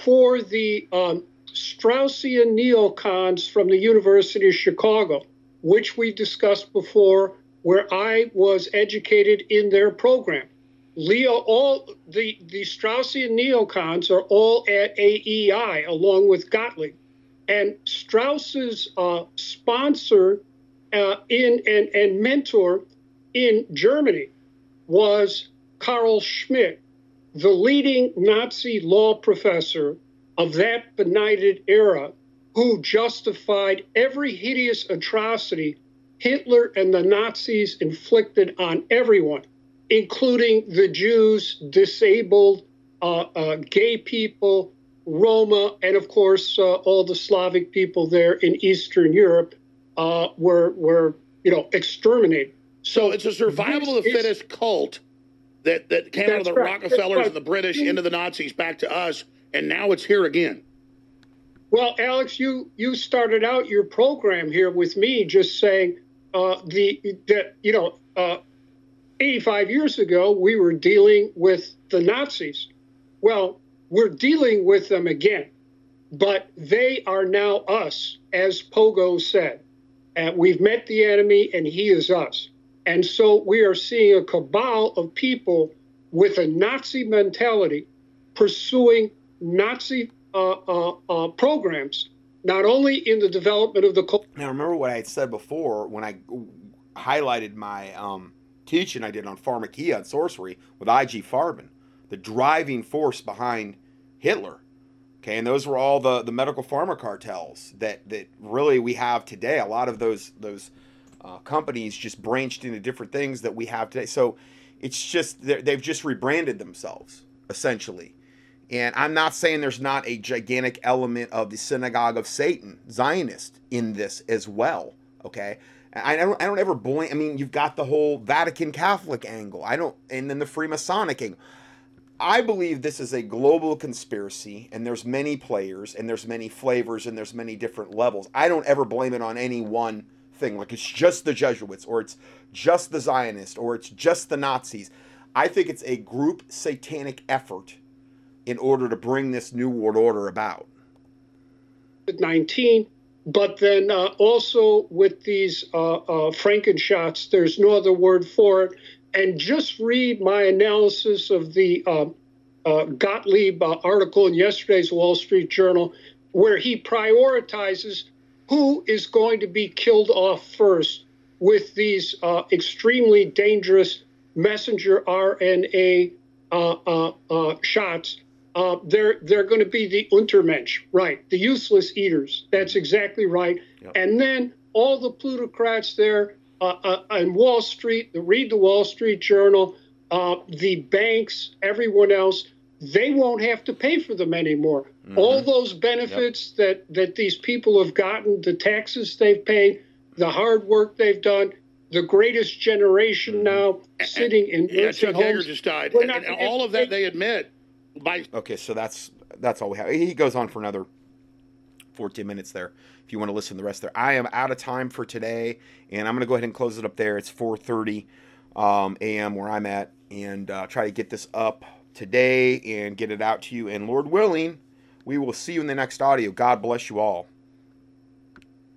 for the um, Straussian neocons from the University of Chicago, which we discussed before, where I was educated in their program. Leo, all the, the Straussian neocons are all at AEI along with Gottlieb. And Strauss's uh, sponsor uh, in and, and mentor in Germany was Carl Schmitt, the leading Nazi law professor of that benighted era, who justified every hideous atrocity Hitler and the Nazis inflicted on everyone, including the Jews, disabled, uh, uh, gay people, Roma, and of course uh, all the Slavic people there in Eastern Europe uh, were were you know exterminated. So it's a survival of the fittest cult that that came out of the right. Rockefellers and the British into the Nazis back to us, and now it's here again. Well, Alex, you you started out your program here with me just saying uh, the that you know uh, 85 years ago we were dealing with the Nazis. Well, we're dealing with them again, but they are now us, as Pogo said. And we've met the enemy, and he is us. And so we are seeing a cabal of people with a Nazi mentality pursuing Nazi programs, not only in the development of the. Now, remember what I had said before when I highlighted my um, teaching I did on pharmakia and sorcery with I.G. Farben, the driving force behind Hitler. Okay, and those were all the, the medical pharma cartels that, that really we have today. A lot of those those uh, companies just branched into different things that we have today. So it's just they've just rebranded themselves essentially. And I'm not saying there's not a gigantic element of the synagogue of Satan, Zionist, in this as well. Okay, I don't I don't ever blame. I mean, you've got the whole Vatican Catholic angle. I don't, and then the Freemasonic angle. I believe this is a global conspiracy, and there's many players, and there's many flavors, and there's many different levels. I don't ever blame it on any one thing. Like it's just the Jesuits, or it's just the Zionists, or it's just the Nazis. I think it's a group satanic effort in order to bring this new world order about. 19, but then uh, also with these uh, uh, Frankenshots, there's no other word for it. And just read my analysis of the um, uh, Gottlieb uh, article in yesterday's Wall Street Journal, where he prioritizes who is going to be killed off first with these uh, extremely dangerous messenger RNA uh, uh, uh shots. Uh, they're they're going to be the Untermensch, right? The useless eaters. That's exactly right. Yep. And then all the plutocrats there uh, on Wall Street, the read the Wall Street Journal, the banks, everyone else they won't have to pay for them anymore. Mm-hmm. All those benefits yep. that, that these people have gotten, the taxes they've paid, the hard work they've done, the greatest generation mm-hmm. now sitting in yeah, Chuck Yeager just died, and, and all of that they admit. By okay, so that's that's all we have. He goes on for another 14 minutes there. If you want to listen to the rest there, I am out of time for today, and I'm going to go ahead and close it up there. It's 4:30 um, a.m. where I'm at, and uh, try to get this up today and get it out to you. And Lord willing, we will see you in the next audio. God bless you all.